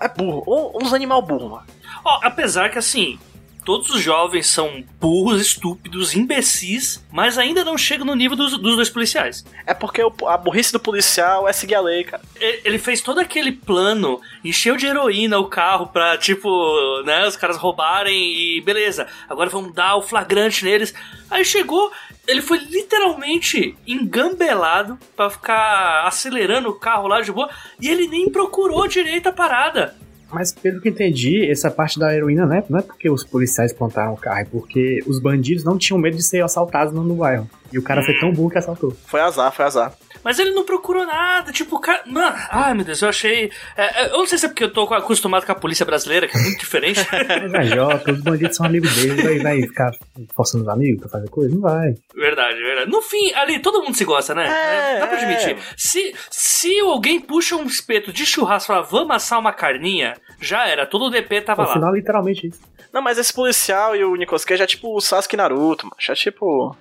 [SPEAKER 2] É burro, ou uns animal burro, mano.
[SPEAKER 5] Ó, apesar que assim, todos os jovens são burros, estúpidos, imbecis, mas ainda não chegam no nível dos, dos dois policiais.
[SPEAKER 2] É porque o- a burrice do policial é seguir a lei, cara.
[SPEAKER 5] E- Ele fez todo aquele plano, encheu de heroína o carro pra, tipo, né, os caras roubarem e beleza, agora vamos dar o flagrante neles. Aí chegou, ele foi literalmente engambelado pra ficar acelerando o carro lá de boa e ele nem procurou direito a parada.
[SPEAKER 4] Mas pelo que entendi, essa parte da heroína não é, não é porque os policiais plantaram o carro, é porque os bandidos não tinham medo de ser assaltados no bairro. E o cara foi tão burro que assaltou.
[SPEAKER 2] Foi azar, foi azar.
[SPEAKER 5] Mas ele não procurou nada, tipo, o cara. Mano, ai meu Deus, eu achei. é, é, eu não sei se é porque eu tô acostumado com a polícia brasileira, que é muito diferente. [LAUGHS]
[SPEAKER 4] Mas Jota, os bandidos são amigos dele, vai, vai ficar forçando os amigos pra fazer coisa? Não vai.
[SPEAKER 5] Verdade, verdade. No fim, ali, todo mundo se gosta, né?
[SPEAKER 2] É,
[SPEAKER 5] dá pra
[SPEAKER 2] é.
[SPEAKER 5] admitir. Se, se alguém puxa um espeto de churrasco e fala, vamos assar uma carninha, já era. Todo o DP tava
[SPEAKER 4] No
[SPEAKER 5] lá.
[SPEAKER 4] final, literalmente isso.
[SPEAKER 2] Não, mas esse policial e o Nicolas Cage é tipo o Sasuke Naruto, mano. É tipo.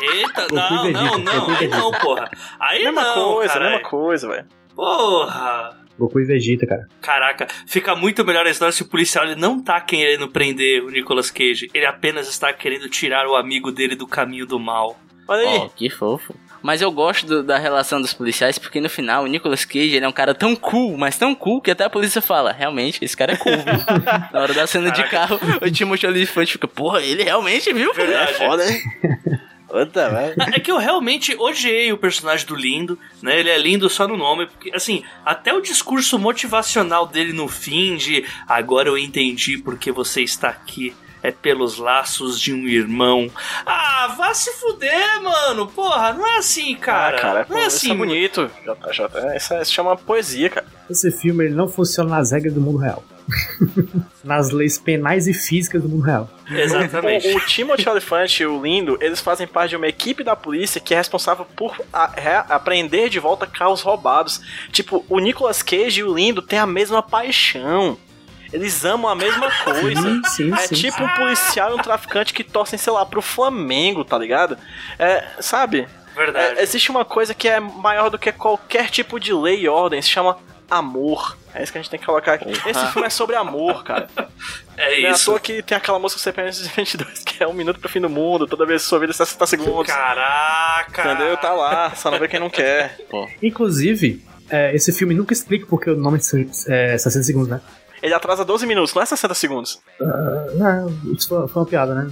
[SPEAKER 5] Eita, não, não, não.
[SPEAKER 4] E
[SPEAKER 5] Aí não, porra. Aí
[SPEAKER 2] mesma
[SPEAKER 5] não,
[SPEAKER 2] coisa,
[SPEAKER 5] caralho.
[SPEAKER 2] mesma coisa, velho.
[SPEAKER 5] Porra.
[SPEAKER 4] Goku e Vegeta, cara.
[SPEAKER 5] Caraca, fica muito melhor a história se o policial ele não tá querendo prender o Nicolas Cage. Ele apenas está querendo tirar o amigo dele do caminho do mal.
[SPEAKER 2] Olha aí.
[SPEAKER 3] Ó, que fofo. Mas eu gosto do- da relação dos policiais, porque no final o Nicolas Cage ele é um cara tão cool, mas tão cool que até a polícia fala, realmente, esse cara é cool, viu? [LAUGHS] Na hora da cena de carro, o Timothy Olyphant fica, porra, ele realmente, viu?
[SPEAKER 5] Verdade.
[SPEAKER 2] É foda, hein? [LAUGHS] Puta, velho.
[SPEAKER 5] É que eu realmente odiei o personagem do Lindo, né? Ele é lindo só no nome, porque, assim, até o discurso motivacional dele no fim de agora eu entendi porque você está aqui. É pelos laços de um irmão. Ah, vá se fuder, mano. Porra, não é assim, cara.
[SPEAKER 2] ah, cara,
[SPEAKER 5] não
[SPEAKER 2] pô,
[SPEAKER 5] é
[SPEAKER 2] isso
[SPEAKER 5] assim.
[SPEAKER 2] é bonito. JJ. Isso, é- isso chama poesia, cara.
[SPEAKER 4] Esse filme ele não funciona nas regras do mundo real. [LAUGHS] nas leis penais e físicas do mundo real.
[SPEAKER 5] Exatamente.
[SPEAKER 2] O, o Timothy Olyphant e o Lindo, eles fazem parte de uma equipe da polícia que é responsável por a- re- apreender de volta carros roubados. Tipo, o Nicolas Cage e o Lindo têm a mesma paixão. Eles amam a mesma coisa.
[SPEAKER 4] Sim, sim,
[SPEAKER 2] É
[SPEAKER 4] sim.
[SPEAKER 2] tipo um policial e um traficante que torcem, sei lá, pro Flamengo, tá ligado? É, sabe?
[SPEAKER 5] Verdade.
[SPEAKER 2] É, existe uma coisa que é maior do que qualquer tipo de lei e ordem, se chama amor. É isso que a gente tem que colocar aqui. Esse filme é sobre amor, cara.
[SPEAKER 5] É
[SPEAKER 2] Não é à
[SPEAKER 5] isso.
[SPEAKER 2] toa que tem aquela música CPM 22, que é um minuto pro fim do mundo, toda vez que sua vida é 60 segundos.
[SPEAKER 5] Caraca!
[SPEAKER 2] Entendeu? Tá lá, só não vê quem não quer.
[SPEAKER 4] Inclusive, é, esse filme nunca explica porque o nome é 60 segundos, né?
[SPEAKER 2] Ele atrasa 12 minutos, não é 60 segundos.
[SPEAKER 4] Não, isso foi, foi uma piada, né?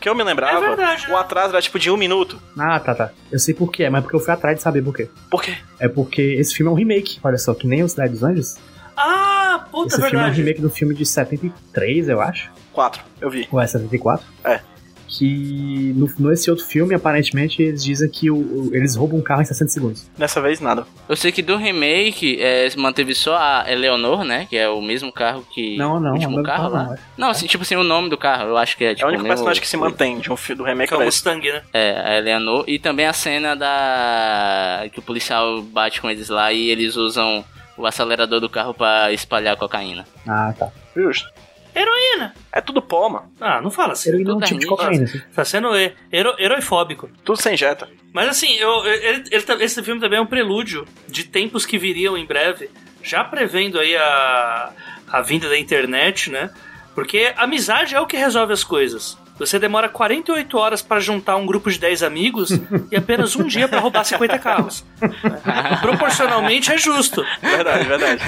[SPEAKER 2] Que eu me lembrava,
[SPEAKER 5] É verdade, né?
[SPEAKER 2] o atraso era tipo de um minuto.
[SPEAKER 4] Ah, tá, tá. Eu sei por quê, mas porque eu fui atrás de saber por quê.
[SPEAKER 2] Por quê?
[SPEAKER 4] É porque esse filme é um remake, olha só, que nem o Cidade dos Anjos.
[SPEAKER 5] Ah, puta,
[SPEAKER 4] Esse filme é um
[SPEAKER 5] verdade.
[SPEAKER 4] remake do filme de 73, eu acho.
[SPEAKER 2] 4, eu vi.
[SPEAKER 4] Ou é 74?
[SPEAKER 2] É.
[SPEAKER 4] Que no, nesse outro filme, aparentemente, eles dizem que o, o- eles roubam um carro em 60 segundos.
[SPEAKER 2] Dessa vez nada.
[SPEAKER 3] Eu sei que do remake é, manteve só a Eleonor, né? Que é o mesmo carro que.
[SPEAKER 4] Não, não,
[SPEAKER 3] o último
[SPEAKER 4] não,
[SPEAKER 3] carro lá.
[SPEAKER 4] não.
[SPEAKER 3] Não, assim, tipo assim, o nome do carro, eu acho que é
[SPEAKER 2] É
[SPEAKER 3] tipo.
[SPEAKER 2] o único
[SPEAKER 3] mesmo-
[SPEAKER 2] personagem que se mantém de um filme do remake
[SPEAKER 5] Que é o
[SPEAKER 2] é.
[SPEAKER 5] Mustang, né?
[SPEAKER 3] É, a Eleanor. E também a cena da. que o policial bate com eles lá e eles usam o acelerador do carro pra espalhar cocaína.
[SPEAKER 4] Ah, tá.
[SPEAKER 2] Justo.
[SPEAKER 5] Heroína.
[SPEAKER 2] É tudo pó, mano.
[SPEAKER 5] Ah, não fala assim.
[SPEAKER 4] Heroína é um tipo de cocaína.
[SPEAKER 5] Tá sendo he- hero, heroifóbico.
[SPEAKER 2] Tudo sem jeta.
[SPEAKER 5] Mas assim, eu, ele, ele tá- esse filme também é um prelúdio de tempos que viriam em breve, já prevendo aí a, a vinda da internet, né? Porque amizade é o que resolve as coisas. Você demora 48 horas pra juntar um grupo de 10 amigos [LAUGHS] e apenas um dia pra roubar 50 carros. [LAUGHS] Proporcionalmente é justo.
[SPEAKER 2] Verdade, verdade.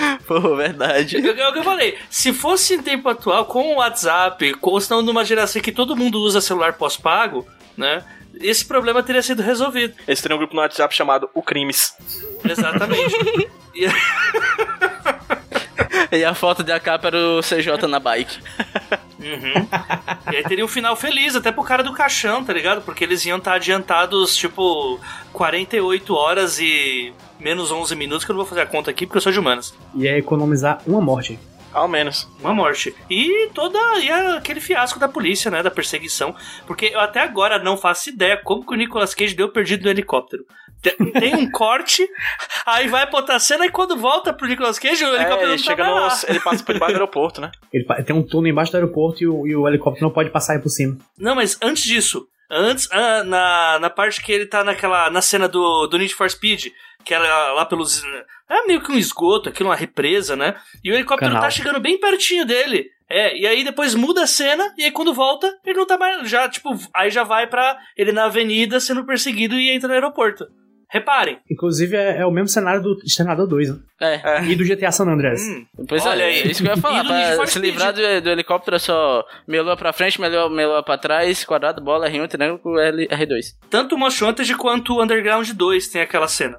[SPEAKER 2] [LAUGHS]
[SPEAKER 3] Pô, verdade.
[SPEAKER 5] É o que eu falei. Se fosse em tempo atual, com o WhatsApp, com, senão numa geração que todo mundo usa celular pós-pago, né? Esse problema teria sido resolvido.
[SPEAKER 2] Eles teriam um grupo no WhatsApp chamado O Crimes.
[SPEAKER 5] Exatamente. [LAUGHS] E- [LAUGHS] [LAUGHS]
[SPEAKER 3] E a foto da capa era o CJ na bike.
[SPEAKER 5] Uhum. E aí teria um final feliz, até pro cara do caixão, tá ligado? Porque eles iam estar adiantados, tipo, 48 horas e menos 11 minutos, que eu não vou fazer a conta aqui porque eu sou de humanas.
[SPEAKER 4] E é economizar uma morte.
[SPEAKER 2] Ao menos.
[SPEAKER 5] Uma morte. E toda. E aquele fiasco da polícia, né? Da perseguição. Porque eu até agora não faço ideia como que o Nicolas Cage deu perdido no helicóptero. Te- Tem um corte, aí vai pra outra cena e quando volta pro Nicolas Cage, o
[SPEAKER 2] É,
[SPEAKER 5] helicóptero
[SPEAKER 2] ele
[SPEAKER 5] não
[SPEAKER 2] chega no. Ele passa por debaixo do aeroporto, né? [LAUGHS]
[SPEAKER 4] Ele tem um túnel embaixo do aeroporto e o, e o helicóptero não pode passar aí por cima.
[SPEAKER 5] Não, mas antes disso, antes, ah, na, na parte que ele tá naquela. na cena do, do Need for Speed, que era lá pelos. É meio que um esgoto, aquilo, uma represa, né? E o helicóptero
[SPEAKER 4] Canal.
[SPEAKER 5] tá chegando bem pertinho dele. É, e aí depois muda a cena, e aí quando volta, ele não tá mais. Já, tipo, aí já vai pra ele na avenida sendo perseguido e entra no aeroporto. Reparem.
[SPEAKER 4] Inclusive, é, é o mesmo cenário do Exterminador 2, né?
[SPEAKER 3] É.
[SPEAKER 4] E do GTA San Andreas.
[SPEAKER 5] Hum,
[SPEAKER 3] Pois
[SPEAKER 5] Olha
[SPEAKER 3] é,
[SPEAKER 5] aí.
[SPEAKER 3] é isso que eu ia [LAUGHS] falar. Pra
[SPEAKER 5] for
[SPEAKER 3] se livrar do, do helicóptero é só melua pra frente, melua, melua pra trás, quadrado, bola, R1, triângulo, L, R2.
[SPEAKER 5] tanto o Most Wanted quanto o Underground 2 tem aquela cena.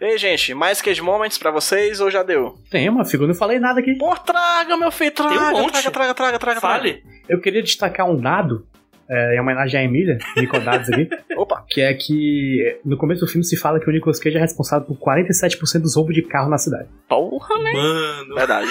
[SPEAKER 2] Ei, gente, mais Cage Moments pra vocês ou já deu?
[SPEAKER 4] Tem uma figura, eu não falei nada aqui.
[SPEAKER 2] Pô, traga, meu filho, traga.
[SPEAKER 5] Tem um monte.
[SPEAKER 2] Traga, traga, traga, traga.
[SPEAKER 5] Fale.
[SPEAKER 4] Eu queria destacar um dado, é, em homenagem à Emília, Nicodados aqui. [LAUGHS]
[SPEAKER 2] Opa.
[SPEAKER 4] que é que no começo do filme se fala que o Nicolas Cage é responsável por 47% dos roubos de carro na cidade.
[SPEAKER 3] Porra, né?
[SPEAKER 5] Mano.
[SPEAKER 2] Verdade.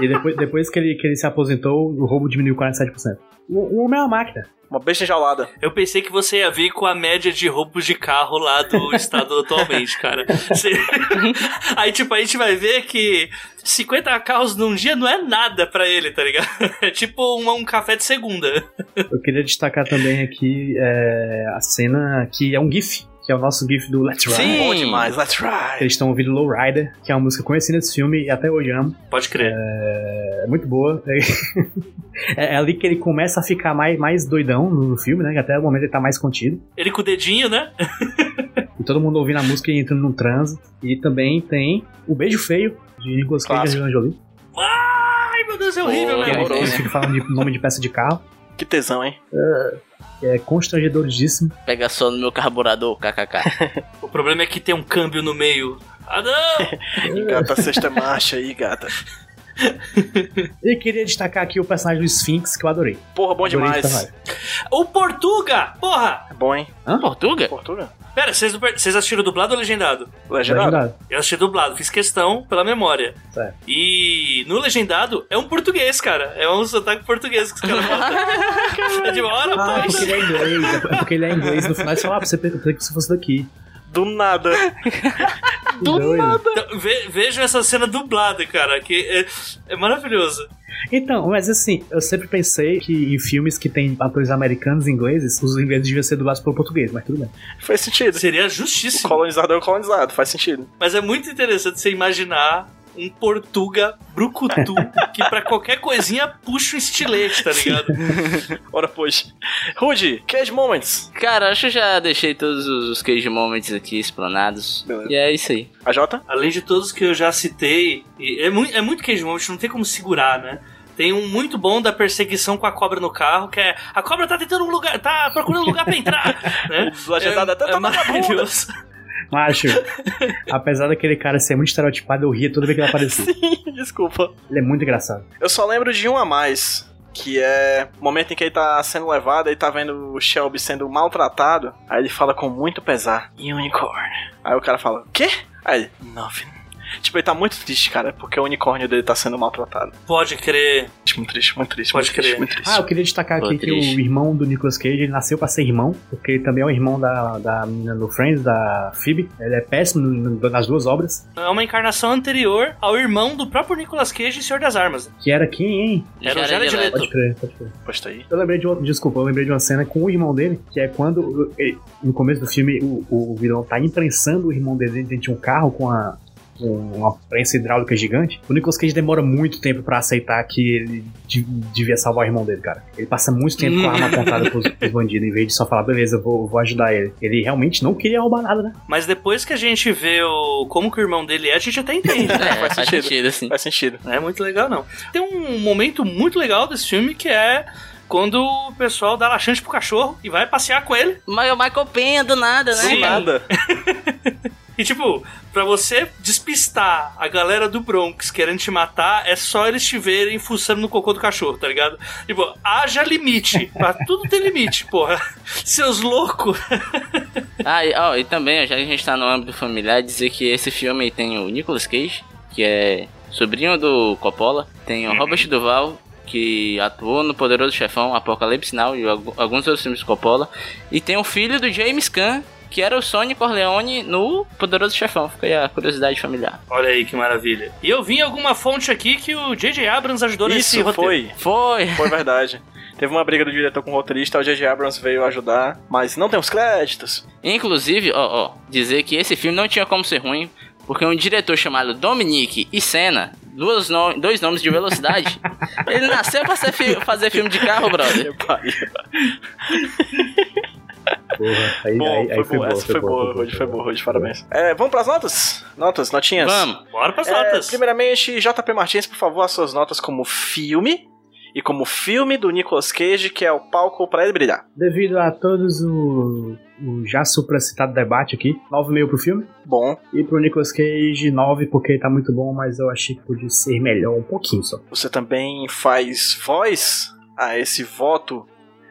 [SPEAKER 4] E depois, depois que, ele, que ele se aposentou, o roubo diminuiu 47%. O, o homem é uma máquina.
[SPEAKER 2] Uma besta enjaulada.
[SPEAKER 5] Eu pensei que você ia vir com a média de roubos de carro lá do [LAUGHS] estado atualmente, cara. Você- [LAUGHS] Aí, tipo, a gente vai ver que 50 carros num dia não é nada pra ele, tá ligado? É tipo um, um café de segunda.
[SPEAKER 4] Eu queria destacar também aqui é, a cena que é um GIF, que é o nosso GIF do Let's Ride.
[SPEAKER 3] Sim.
[SPEAKER 2] Bom demais, let's ride.
[SPEAKER 4] Eles estão ouvindo Lowrider, que é uma música conhecida desse filme e até hoje amo.
[SPEAKER 5] Pode crer.
[SPEAKER 4] É muito boa. [LAUGHS] É, é ali que ele começa a ficar mais, mais doidão no filme, né? Que até o momento ele tá mais contido.
[SPEAKER 5] Ele com o dedinho, né? [LAUGHS]
[SPEAKER 4] E todo mundo ouvindo a música e entrando num transe. E também tem o Beijo Feio, de Nicolas Cage e. Angelina Jolie.
[SPEAKER 5] Ai, meu Deus, é horrível,
[SPEAKER 4] Que
[SPEAKER 5] né?
[SPEAKER 4] ele,
[SPEAKER 2] horroroso.
[SPEAKER 4] ele fica falando de nome de peça de carro.
[SPEAKER 2] Que tesão, hein?
[SPEAKER 4] Que é constrangedoríssimo.
[SPEAKER 3] Pega só no meu carburador, kkk. [LAUGHS]
[SPEAKER 5] O problema é que tem um câmbio no meio. Ah, não! [LAUGHS]
[SPEAKER 2] Gata, sexta marcha aí, gata. [LAUGHS]
[SPEAKER 4] E queria destacar aqui o personagem do Sphinx, que eu adorei.
[SPEAKER 2] Porra, bom
[SPEAKER 4] Adorei
[SPEAKER 2] demais.
[SPEAKER 5] O Portuga! Porra!
[SPEAKER 2] É bom, hein?
[SPEAKER 3] Portuga?
[SPEAKER 2] Portuga?
[SPEAKER 5] Pera, vocês, vocês assistiram dublado ou legendado?
[SPEAKER 2] Legendado?
[SPEAKER 4] Legendado.
[SPEAKER 5] Eu assisti dublado, fiz questão pela memória.
[SPEAKER 4] Certo.
[SPEAKER 5] E no legendado é um português, cara. É um sotaque português que os caras [LAUGHS] botam. é de uma hora,
[SPEAKER 4] Ah, é
[SPEAKER 5] pois.
[SPEAKER 4] porque ele é inglês. É porque ele é inglês. No final, você fala, ah, você pensei que você fosse daqui.
[SPEAKER 2] Do nada. [LAUGHS]
[SPEAKER 4] Do nada.
[SPEAKER 5] Então, ve- vejam essa cena dublada, cara, que é, é maravilhoso.
[SPEAKER 4] Então, mas assim, eu sempre pensei que em filmes que tem atores americanos e ingleses, os ingleses deviam ser dublados pelo português, mas tudo bem.
[SPEAKER 2] Faz sentido.
[SPEAKER 5] Seria
[SPEAKER 2] O
[SPEAKER 5] justíssimo.
[SPEAKER 2] colonizador é o colonizado, faz sentido.
[SPEAKER 5] Mas é muito interessante você imaginar um Portuga brucutu [LAUGHS] que pra qualquer coisinha puxa um estilete, tá ligado? [LAUGHS]
[SPEAKER 2] Ora, pois. Rude, Cage Moments.
[SPEAKER 3] Cara, acho que eu já deixei todos os Cage Moments aqui explanados.
[SPEAKER 2] Beleza.
[SPEAKER 3] E é isso aí.
[SPEAKER 2] A Jota?
[SPEAKER 5] Além de todos que eu já citei, e é, muito, é muito Cage Moment, não tem como segurar, né? Tem um muito bom da perseguição com a cobra no carro, que é a cobra tá tentando um lugar, tá procurando um lugar pra entrar, [LAUGHS] né?
[SPEAKER 2] Até
[SPEAKER 5] é,
[SPEAKER 2] tá
[SPEAKER 5] é maravilhoso.
[SPEAKER 4] Macho, apesar daquele cara ser muito estereotipado, eu ria toda vez que ele aparecia. [LAUGHS]
[SPEAKER 2] Desculpa.
[SPEAKER 4] Ele é muito engraçado.
[SPEAKER 2] Eu só lembro de um a mais. Que é o momento em que ele tá sendo levado e tá vendo o Shelby sendo maltratado. Aí ele fala com muito pesar: Unicorn. Aí o cara fala: Quê? Aí ele: Nothing. Tipo, ele tá muito triste, cara, porque o unicórnio dele tá sendo maltratado.
[SPEAKER 5] Pode crer.
[SPEAKER 2] Muito triste, muito triste.
[SPEAKER 5] Pode
[SPEAKER 2] muito triste,
[SPEAKER 5] crer.
[SPEAKER 2] muito triste.
[SPEAKER 4] Ah, eu queria destacar
[SPEAKER 3] Pô,
[SPEAKER 4] aqui que
[SPEAKER 3] triste.
[SPEAKER 4] o irmão do Nicolas Cage, ele nasceu pra ser irmão, porque ele também é o irmão da, da menina no Friends, da Phoebe. Ele é péssimo nas duas obras.
[SPEAKER 5] É uma encarnação anterior ao irmão do próprio Nicolas Cage e Senhor das Armas.
[SPEAKER 4] Que era quem, hein?
[SPEAKER 5] Era o
[SPEAKER 3] Jared Leto.
[SPEAKER 4] Pode crer, pode crer.
[SPEAKER 2] Posta aí.
[SPEAKER 4] Eu lembrei de uma, desculpa, eu lembrei de uma cena com o irmão dele, que é quando ele- no começo do filme o, o vilão tá imprensando o irmão dele dentro de um carro com a uma prensa hidráulica gigante. O Nicolas Cage demora muito tempo pra aceitar que ele de- devia salvar o irmão dele, cara. Ele passa muito tempo com a arma apontada pros, pros bandidos, em vez de só falar, beleza, eu vou, vou ajudar ele. Ele realmente não queria roubar nada, né?
[SPEAKER 5] Mas depois que a gente vê o, como que o irmão dele é, a gente até entende, né? [LAUGHS]
[SPEAKER 3] É,
[SPEAKER 2] faz
[SPEAKER 3] faz,
[SPEAKER 2] sentido.
[SPEAKER 3] sentido, assim.
[SPEAKER 2] Faz sentido.
[SPEAKER 5] Não é muito legal, não. Tem um momento muito legal desse filme que é quando o pessoal dá laxante pro cachorro e vai passear com ele.
[SPEAKER 3] Mas o Michael Penha do nada, né?
[SPEAKER 5] Sim.
[SPEAKER 3] cara?
[SPEAKER 2] Nada. [LAUGHS]
[SPEAKER 5] E tipo, pra você despistar a galera do Bronx querendo te matar, é só eles te verem fuçando no cocô do cachorro, tá ligado? Tipo, haja limite. Pra tudo tem limite, [LAUGHS] porra. Seus loucos. [LAUGHS]
[SPEAKER 3] Ah, e, e também, já que a gente tá no âmbito familiar, dizer que esse filme tem o Nicolas Cage, que é sobrinho do Coppola, tem o Robert Duval, que atuou no Poderoso Chefão, Apocalipse Now e algu- alguns outros filmes do Coppola, e tem o filho do James Caan, que era o Sonny Corleone no Poderoso Chefão. Fica aí a curiosidade familiar.
[SPEAKER 5] Olha aí que maravilha. E eu vi em alguma fonte aqui que o J.J. Abrams ajudou nesse
[SPEAKER 2] Isso
[SPEAKER 5] roteiro.
[SPEAKER 2] foi.
[SPEAKER 3] Foi!
[SPEAKER 2] Foi verdade. Teve uma briga do diretor com o roteirista, o J.J. Abrams veio ajudar, mas não tem os créditos.
[SPEAKER 3] Inclusive, ó, ó, dizer que esse filme não tinha como ser ruim, porque um diretor chamado Dominique e Senna, duas no- dois nomes de velocidade, [LAUGHS] ele nasceu pra ser fi- fazer filme de carro, brother.
[SPEAKER 4] Porra, aí,
[SPEAKER 2] Bom,
[SPEAKER 4] aí, aí
[SPEAKER 2] foi, boa, essa foi boa, Rude, foi boa, parabéns. É, vamos pras notas? Notas, notinhas?
[SPEAKER 3] Vamos.
[SPEAKER 5] Bora pras
[SPEAKER 2] É,
[SPEAKER 5] notas.
[SPEAKER 2] primeiramente, JP Martins, por favor, as suas notas como filme e como filme do Nicolas Cage, que é o palco pra ele brilhar.
[SPEAKER 4] Devido a todos o, o já supracitado debate aqui, 9,5 pro filme.
[SPEAKER 2] Bom,
[SPEAKER 4] E pro Nicolas Cage, 9, porque tá muito bom, mas eu achei que podia ser melhor um pouquinho só.
[SPEAKER 2] você também faz voz a esse voto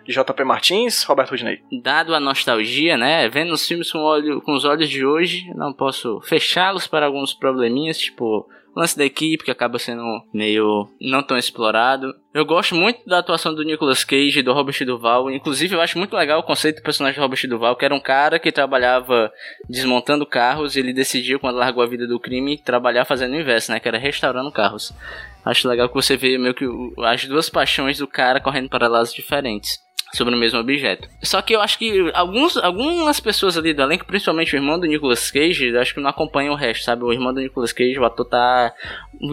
[SPEAKER 2] de JP Martins, Roberto Rudney.
[SPEAKER 3] Dado a nostalgia, né, vendo os filmes com, olho- com os olhos de hoje, não posso fechá-los para alguns probleminhas, tipo o lance da equipe, que acaba sendo meio não tão explorado. Eu gosto muito da atuação do Nicolas Cage e do Robert Duval. Inclusive, eu acho muito legal o conceito do personagem do Robert Duval, que era um cara que trabalhava desmontando carros e ele decidiu, quando largou a vida do crime, trabalhar fazendo o inverso, né? Que era restaurando carros. Acho legal que você vê meio que as duas paixões do cara correndo para lados diferentes sobre o mesmo objeto. Só que eu acho que alguns, algumas pessoas ali do elenco, principalmente o irmão do Nicolas Cage, eu acho que não acompanham o resto, sabe? O irmão do Nicolas Cage, o ator tá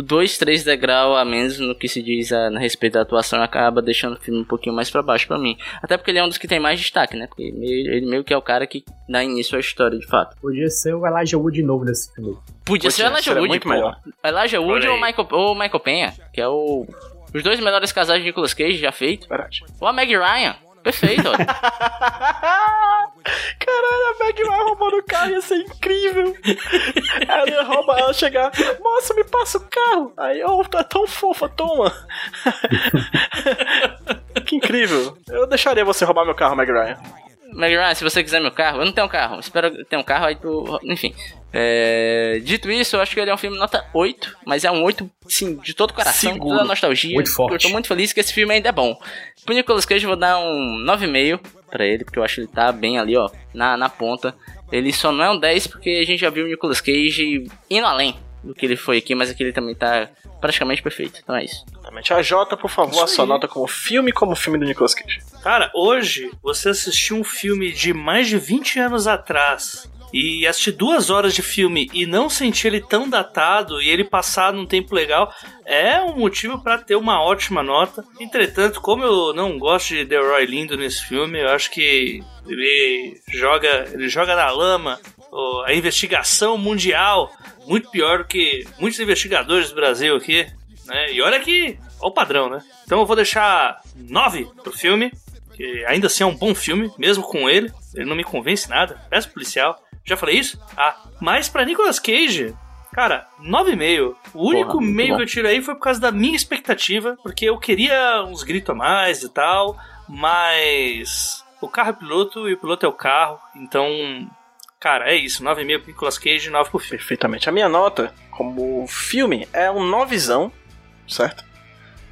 [SPEAKER 3] dois, três degraus a menos no que se diz a, a respeito da atuação acaba deixando o filme um pouquinho mais pra baixo pra mim. Até porque ele é um dos que tem mais destaque, né? Porque meio- ele meio que é o cara que dá início à história, de fato.
[SPEAKER 4] Podia ser o Elijah Wood de novo nesse filme.
[SPEAKER 3] Podia ser o Elijah Wood,
[SPEAKER 2] muito
[SPEAKER 3] pô.
[SPEAKER 2] melhor.
[SPEAKER 3] Elijah Wood ou. Michael, ou o Michael Penha, que é o... Os dois melhores casais de Nicolas Cage já feito.
[SPEAKER 2] Verdade.
[SPEAKER 3] Ou a Meg Ryan. Perfeito, olha. [LAUGHS]
[SPEAKER 2] Caralho, a Meg vai roubando o carro, ia ser incrível. ela ia roubar, ela chegar, moça, me passa o carro. Aí, oh, tá tão fofa, toma. [LAUGHS] que incrível. Eu deixaria você roubar meu carro, Meg Ryan.
[SPEAKER 3] Meg Ryan, se você quiser meu carro, eu não tenho um carro. Espero ter um carro, aí tu. Enfim. É, Dito isso, eu acho que ele é um filme nota 8, mas é um 8, sim, de todo o coração,
[SPEAKER 2] Seguro.
[SPEAKER 3] toda a nostalgia.
[SPEAKER 4] Muito forte.
[SPEAKER 3] Eu tô muito feliz que esse filme ainda é bom. Pro Nicolas Cage, eu vou dar um 9,5 pra ele, porque eu acho que ele tá bem ali, ó, na, na ponta. Ele só não é um 10 porque a gente já viu o Nicolas Cage indo além. do que ele foi aqui, mas aqui ele também tá praticamente perfeito. Então é isso.
[SPEAKER 2] Exatamente. A Jota, por favor,
[SPEAKER 5] Isso
[SPEAKER 2] a sua
[SPEAKER 5] aí.
[SPEAKER 2] nota como filme como filme do Nicolas Cage.
[SPEAKER 5] Cara, hoje você assistiu um filme de mais de 20 anos atrás e assistir duas horas de filme e não sentir ele tão datado e ele passar num tempo legal é um motivo pra ter uma ótima nota. Entretanto, como eu não gosto de Delroy Lindo nesse filme, eu acho que ele joga, ele joga na lama a investigação mundial muito pior do que muitos investigadores do Brasil aqui. Né? E olha que, olha o padrão, né? Então eu vou deixar 9 pro filme que ainda assim é um bom filme, mesmo com ele. Ele não me convence nada. Peço policial. Já falei isso? Ah, mas pra Nicolas Cage, cara, 9,5. O único meio
[SPEAKER 3] bom.
[SPEAKER 5] que eu tirei foi por causa da minha expectativa, porque eu queria uns gritos a mais e tal, mas o carro é piloto e o piloto é o carro, então, cara, é isso. 9,5 pro Nicolas Cage e 9 pro filme.
[SPEAKER 2] Perfeitamente. A minha nota, como filme, é um novizão, certo?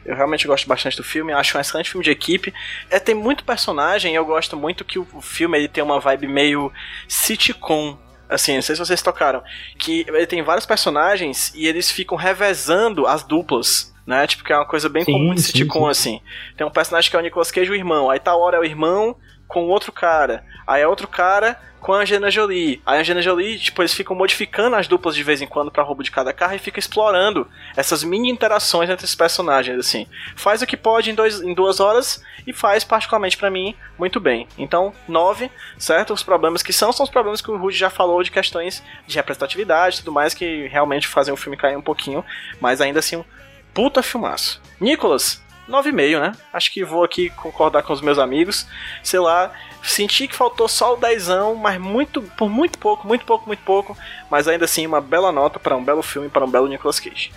[SPEAKER 2] Eu realmente gosto bastante do filme, acho um excelente filme de equipe. É, tem muito personagem, e eu gosto muito que o filme ele tem uma vibe meio sitcom. Assim, não sei se vocês tocaram. Que ele tem vários personagens e eles ficam revezando as duplas. Né? Tipo, que é uma coisa bem
[SPEAKER 4] Sim,
[SPEAKER 2] comum de
[SPEAKER 4] sim,
[SPEAKER 2] sitcom, assim. Tem um personagem que é o Nicolas Cage, o irmão. Aí tal hora é o irmão com outro cara. Aí é outro cara com a Angelina Jolie. A Angelina Jolie, tipo, eles ficam modificando as duplas de vez em quando pra roubo de cada carro e fica explorando essas mini interações entre os personagens, assim. Faz o que pode em, dois, em duas horas e faz, particularmente pra mim, muito bem. Então, nove, certo? Os problemas que são, são os problemas que o Rudy já falou de questões de representatividade e tudo mais, que realmente fazem o filme cair um pouquinho, mas ainda assim, um puta filmaço. Nicolas, 9,5, né? Acho que vou aqui concordar com os meus amigos. Sei lá, senti que faltou só o dezão, mas muito, por muito pouco, muito pouco, muito pouco. Mas ainda assim, uma bela nota para um belo filme, para um belo Nicolas Cage.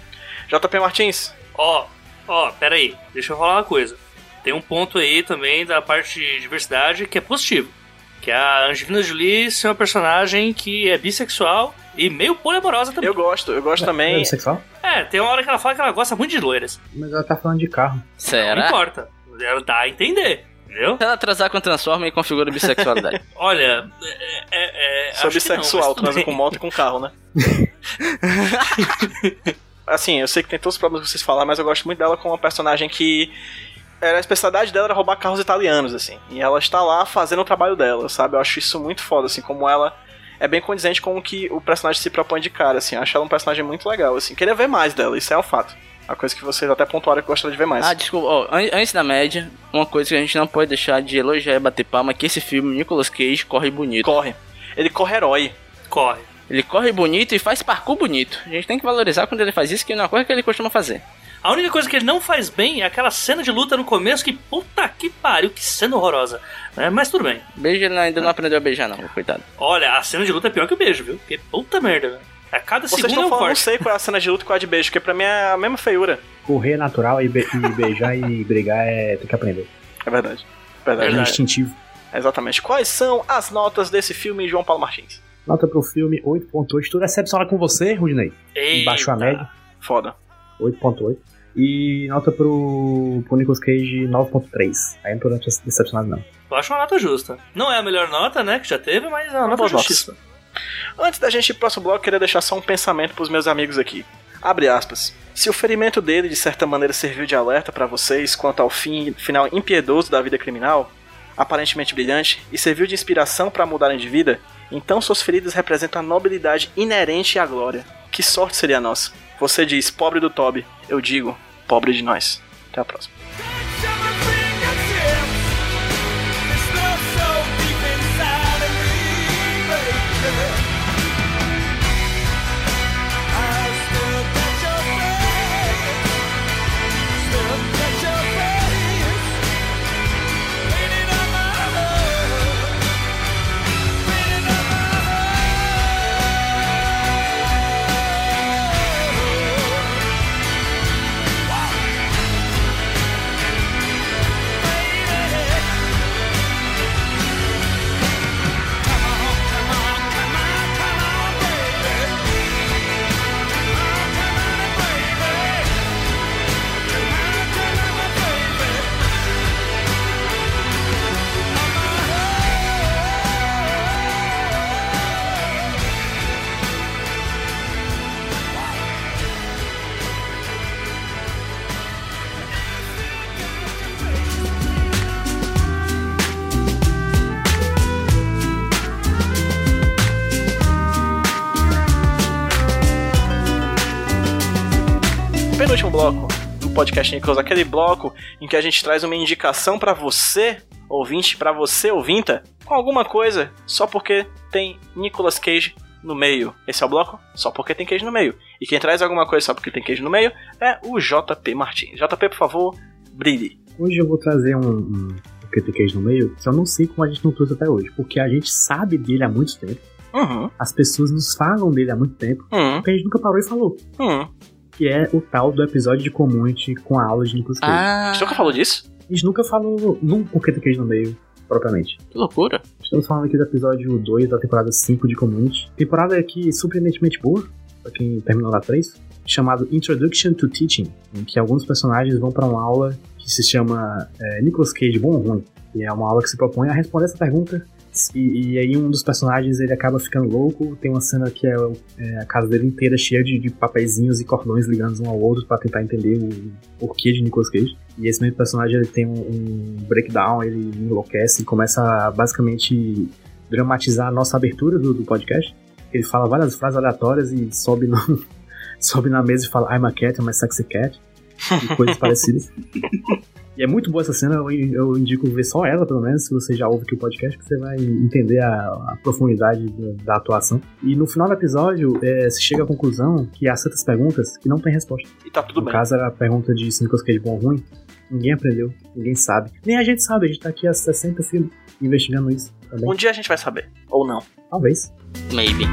[SPEAKER 2] JP Martins,
[SPEAKER 5] Ó, ó, pera aí, deixa eu falar uma coisa. Tem um ponto aí também da parte de diversidade que é positivo. Que é a Angelina Jolie ser uma personagem que é bissexual e meio poliamorosa também.
[SPEAKER 2] eu gosto, eu gosto também.
[SPEAKER 4] É sexual?
[SPEAKER 5] É, tem uma hora que ela fala que ela gosta muito de loiras.
[SPEAKER 4] Mas ela tá falando de carro.
[SPEAKER 5] Não
[SPEAKER 3] Será?
[SPEAKER 5] importa. Ela dá a entender, entendeu?
[SPEAKER 3] Se ela atrasar com Transforma e configura bissexualidade. [LAUGHS]
[SPEAKER 5] Olha, é. é, é
[SPEAKER 2] Sou
[SPEAKER 5] não,
[SPEAKER 2] bissexual, transa com moto e com carro, né? [LAUGHS] assim, eu sei que tem todos os problemas que vocês falaram, mas eu gosto muito dela como uma personagem que. Era a especialidade dela era roubar carros italianos, assim. E ela está lá fazendo o trabalho dela, sabe? Eu acho isso muito foda, assim, como ela é bem condizente com o que o personagem se propõe de cara, assim. Acho ela um personagem muito legal, assim. Queria ver mais dela, isso é um fato. A coisa que vocês até pontuaram que gostaria de ver mais.
[SPEAKER 3] Ah, desculpa, ó, an- antes da média, uma coisa que a gente não pode deixar de elogiar e bater palma é que esse filme, Nicolas Cage, corre bonito.
[SPEAKER 2] Corre. Ele corre herói.
[SPEAKER 5] Corre.
[SPEAKER 3] Ele corre bonito e faz parkour bonito. A gente tem que valorizar quando ele faz isso, que não é uma coisa que ele costuma fazer.
[SPEAKER 5] A única coisa que ele não faz bem é aquela cena de luta no começo que puta que pariu, que cena horrorosa. É, mas tudo bem.
[SPEAKER 3] Beijo ele ainda não aprendeu a beijar, não, coitado.
[SPEAKER 5] Olha, a cena de luta é pior que o beijo, viu? Porque puta merda, velho. A cada
[SPEAKER 2] Vocês
[SPEAKER 5] segundo é
[SPEAKER 2] estão
[SPEAKER 5] um
[SPEAKER 2] falando, não
[SPEAKER 5] corte.
[SPEAKER 2] sei qual é a cena de luta e qual é a de beijo, porque pra mim é a mesma feiura.
[SPEAKER 4] Correr é natural e, be- e beijar e brigar é. tem que aprender.
[SPEAKER 2] É verdade.
[SPEAKER 4] É
[SPEAKER 2] Verdade.
[SPEAKER 5] Verdade.
[SPEAKER 4] instintivo.
[SPEAKER 2] Exatamente. Quais são as notas desse filme, João Paulo Martins?
[SPEAKER 4] Nota pro filme 8.8. Estou decepcionado com você, Rudinei.
[SPEAKER 5] Eita.
[SPEAKER 4] Baixou a média.
[SPEAKER 2] Foda.
[SPEAKER 4] 8.8. E nota pro, pro Nicolas Cage 9.3. Aí não tô decepcionado, não.
[SPEAKER 5] Eu acho uma nota justa. Não é a melhor nota, né, que já teve, mas é uma nota justíssima.
[SPEAKER 2] Antes da gente ir pro próximo bloco, eu queria deixar só um pensamento pros meus amigos aqui. Abre aspas. Se o ferimento dele, de certa maneira, serviu de alerta pra vocês quanto ao fim, final impiedoso da vida criminal, aparentemente brilhante, e serviu de inspiração pra mudarem de vida, então suas feridas representam a nobilidade inerente à glória. Que sorte seria a nossa? Você diz, pobre do Toby. Eu digo, pobre de nós. Até a próxima. Nicolas, aquele bloco em que a gente traz uma indicação pra você, ouvinte, pra você, ouvinta, com alguma coisa, só porque tem Nicolas Cage no meio. Esse é o bloco? Só porque tem queijo no meio. E quem traz alguma coisa só porque tem queijo no meio é o JP Martins. JP, por favor, brilhe.
[SPEAKER 4] Hoje eu vou trazer um, um Porque Queijo no meio, que eu não sei como a gente não trouxe até hoje. Porque a gente sabe dele há muito tempo.
[SPEAKER 2] Uhum,
[SPEAKER 4] As pessoas nos falam dele há muito tempo.
[SPEAKER 2] uhum,
[SPEAKER 4] Porque a gente nunca parou e falou.
[SPEAKER 2] uhum.
[SPEAKER 4] Que é o tal do episódio de Community com a aula de Nicolas Cage.
[SPEAKER 3] Ah,
[SPEAKER 2] A gente nunca falou disso?
[SPEAKER 4] A gente nunca falou num Tem Queijo no meio, propriamente.
[SPEAKER 3] que loucura.
[SPEAKER 4] Estamos falando aqui do episódio 2 da temporada 5 de Community. Temporada aqui surpreendentemente boa, pra quem terminou na 3, chamado Introduction to Teaching, em que alguns personagens vão pra uma aula que se chama é, Nicolas Cage Bom ou Ruim. E é uma aula que se propõe a responder essa pergunta. E, e aí um dos personagens ele acaba ficando louco. Tem uma cena que é, é a casa dele inteira cheia de, de papeizinhos e cordões ligados um ao outro pra tentar entender o porquê de Nicolas Cage. E esse mesmo personagem ele tem um, um breakdown, ele enlouquece e começa a basicamente dramatizar a nossa abertura do, do podcast. Ele fala várias frases aleatórias e sobe, no, [LAUGHS] sobe na mesa e fala I'm a cat, I'm a sexy cat. E coisas [LAUGHS] parecidas. E é muito boa essa cena, eu, eu indico ver só ela, pelo menos, se você já ouve aqui o podcast, que você vai entender a, a profundidade da, da atuação. E no final do episódio, é, se chega à conclusão que há certas perguntas que não tem resposta.
[SPEAKER 2] E tá tudo
[SPEAKER 4] no
[SPEAKER 2] bem.
[SPEAKER 4] caso, era a pergunta de se Nicolas Cage bom ou ruim. Ninguém aprendeu, ninguém sabe. Nem a gente sabe, a gente tá aqui há 60 filmes investigando isso também.
[SPEAKER 2] Um dia a gente vai saber. Ou não.
[SPEAKER 4] Talvez.
[SPEAKER 3] Maybe.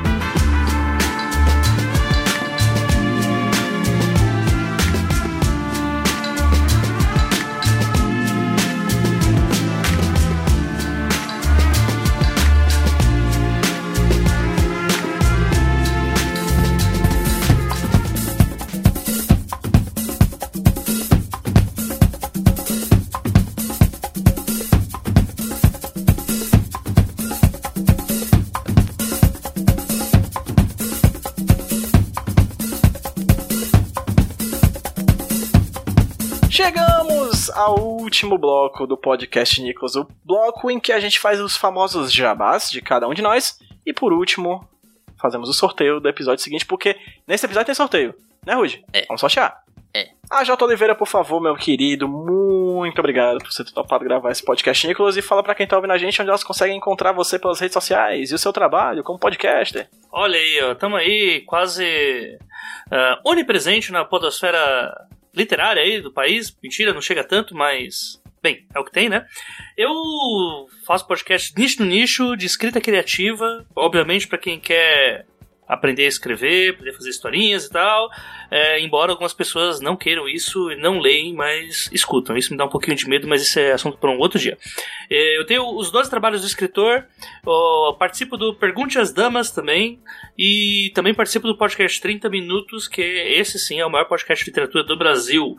[SPEAKER 2] Ao último bloco do podcast Nicolas, o bloco em que a gente faz os famosos jabás de cada um de nós. E por último, fazemos o sorteio do episódio seguinte, porque nesse episódio tem sorteio, né, Rude?
[SPEAKER 3] É.
[SPEAKER 2] Vamos sortear.
[SPEAKER 3] É.
[SPEAKER 2] A J. Oliveira, por favor, meu querido, muito obrigado por você ter topado gravar esse podcast, Nicolas, e fala pra quem tá ouvindo a gente onde elas conseguem encontrar você pelas redes sociais e o seu trabalho como podcaster.
[SPEAKER 5] Olha aí, ó, tamo aí quase ah, onipresente na podosfera literária aí do país. Mentira, não chega tanto, mas. Bem, é o que tem, né? Eu faço podcast nicho no nicho, de escrita criativa, obviamente para quem quer aprender a escrever, poder fazer historinhas e tal. É, embora algumas pessoas não queiram isso e não leem, mas escutam. Isso me dá um pouquinho de medo, mas isso é assunto para um outro dia. É, eu tenho os dois trabalhos do escritor, ó, participo do Pergunte às Damas também, e também participo do podcast 30 Minutos, que esse sim é o maior podcast de literatura do Brasil.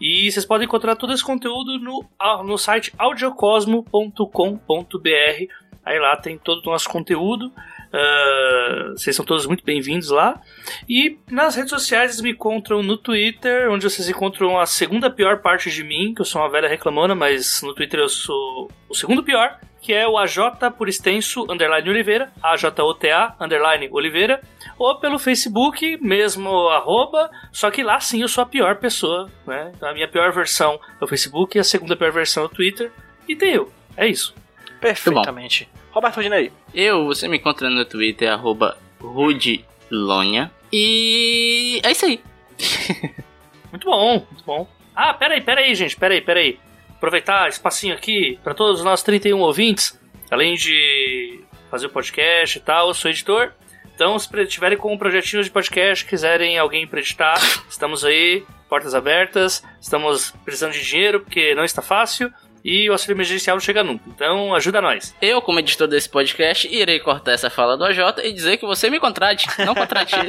[SPEAKER 5] E vocês podem encontrar todo esse conteúdo no, no site audiocosmo.com.br. Aí lá tem todo o nosso conteúdo. Ah, vocês são todos muito bem-vindos lá. E nas redes sociais vocês me encontram no Twitter, onde vocês encontram a segunda pior parte de mim, que eu sou uma velha reclamona, mas no Twitter eu sou o segundo pior, que é o AJ por extenso, underline Oliveira, AJOTA, underline Oliveira, ou pelo Facebook, mesmo arroba, só que lá sim eu sou a pior pessoa, né? Então, a minha pior versão é o Facebook a segunda pior versão é o Twitter, e tem eu. É isso.
[SPEAKER 2] Perfeitamente. Roberto Rodinei.
[SPEAKER 3] Eu, você me encontra no Twitter, arroba Rudilonha. E é isso aí. [LAUGHS]
[SPEAKER 5] Muito bom, muito bom. Ah, peraí, peraí, gente, peraí, peraí. Aproveitar espacinho aqui para todos os nossos 31 ouvintes. Além de fazer o podcast e tal, eu sou editor. Então, se tiverem com projetinhos de podcast, quiserem alguém para editar, estamos aí, portas abertas. Estamos precisando de dinheiro porque não está fácil. E o auxílio emergencial não chega nunca. Então, ajuda nós.
[SPEAKER 3] Eu, como editor desse podcast, irei cortar essa fala do AJ e dizer que você me contrate, não contrate. [LAUGHS]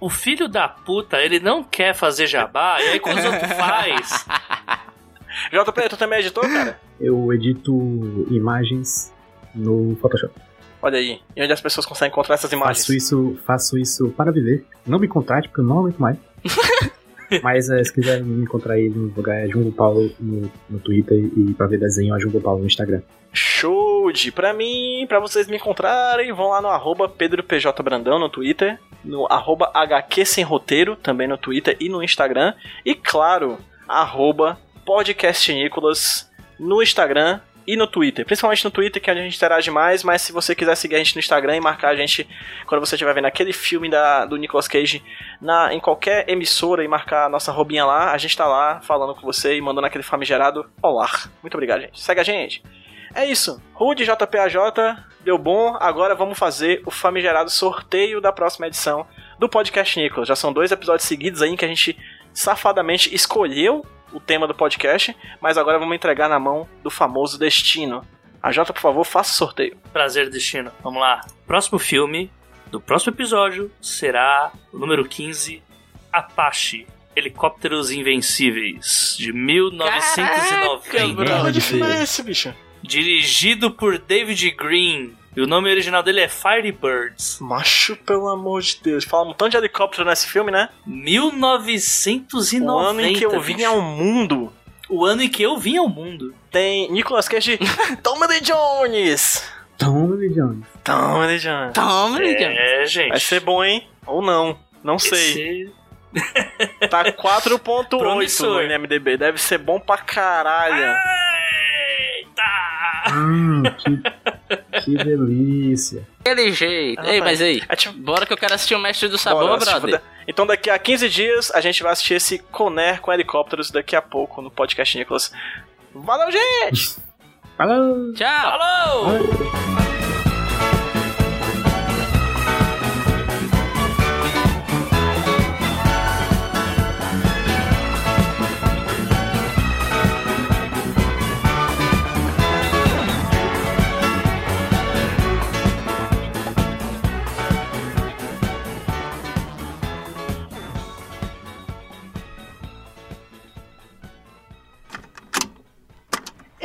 [SPEAKER 5] O filho da puta, ele não quer fazer jabá, e aí quando os outros faz. [LAUGHS]
[SPEAKER 2] JP, tu também é editor, cara?
[SPEAKER 4] Eu edito imagens no Photoshop.
[SPEAKER 2] Olha aí. E onde as pessoas conseguem encontrar essas imagens?
[SPEAKER 4] Faço isso, faço isso para viver. Não me contrate, porque eu não aguento mais. [LAUGHS] Mas é, se quiser me encontrar aí no lugar é Jumbo Paulo no, no Twitter e pra ver desenho é Jumbo Paulo no Instagram.
[SPEAKER 2] Show de! Pra mim, pra vocês me encontrarem, vão lá no arroba PedroPJBrandão no Twitter, no arroba HQ Sem Roteiro, também no Twitter e no Instagram, e claro, arroba no Instagram e no Twitter. Principalmente no Twitter, que é onde a gente interage mais, mas se você quiser seguir a gente no Instagram e marcar a gente quando você estiver vendo aquele filme da, do Nicolas Cage na, em qualquer emissora e marcar a nossa robinha lá, a gente tá lá falando com você e mandando aquele famigerado olá. Muito obrigado, gente. Segue a gente. É isso. Rude JPAJ, deu bom. Agora vamos fazer o famigerado sorteio da próxima edição do Podcast Nicolas. Já são dois episódios seguidos aí que a gente safadamente escolheu o tema do podcast, mas agora vamos entregar na mão do famoso destino. A Jota, por favor, faça o sorteio.
[SPEAKER 5] Prazer, Destino. Vamos lá. Próximo filme do próximo episódio será o número 15, Apache. Helicópteros Invencíveis, de 1990.
[SPEAKER 2] Que filme é esse, bicho?
[SPEAKER 5] Dirigido por David Green. E o nome original dele é Firebirds.
[SPEAKER 2] Macho, pelo amor de Deus. Fala um tanto de helicóptero nesse filme, né?
[SPEAKER 5] 1990.
[SPEAKER 2] O ano em que eu vim ao mundo.
[SPEAKER 5] O ano em que eu vim ao mundo.
[SPEAKER 2] Tem Nicolas Cage [LAUGHS] Tommy Lee Jones.
[SPEAKER 4] Toma, Jones.
[SPEAKER 2] Tommy Lee Jones.
[SPEAKER 3] Toma, Lidiano.
[SPEAKER 5] É, gente.
[SPEAKER 2] Vai ser bom, hein? Ou não. Não sei.
[SPEAKER 5] Esse- [LAUGHS]
[SPEAKER 2] Tá 4.8
[SPEAKER 5] Promissor.
[SPEAKER 2] no IMDB. Deve ser bom pra caralho.
[SPEAKER 5] Eita!
[SPEAKER 4] Hum, que, [LAUGHS] que delícia.
[SPEAKER 3] Aquele jeito.
[SPEAKER 2] Ah,
[SPEAKER 3] Ei, mas aí.
[SPEAKER 2] É tipo-
[SPEAKER 3] Bora que eu quero assistir o Mestre do Sabor,
[SPEAKER 2] Bora,
[SPEAKER 3] brother.
[SPEAKER 2] fuder. Então daqui a 15 dias a gente vai assistir esse Conner com helicópteros daqui a pouco no podcast Nicolas. Valeu, gente! [LAUGHS]
[SPEAKER 4] Falou!
[SPEAKER 3] Tchau.
[SPEAKER 5] Falou!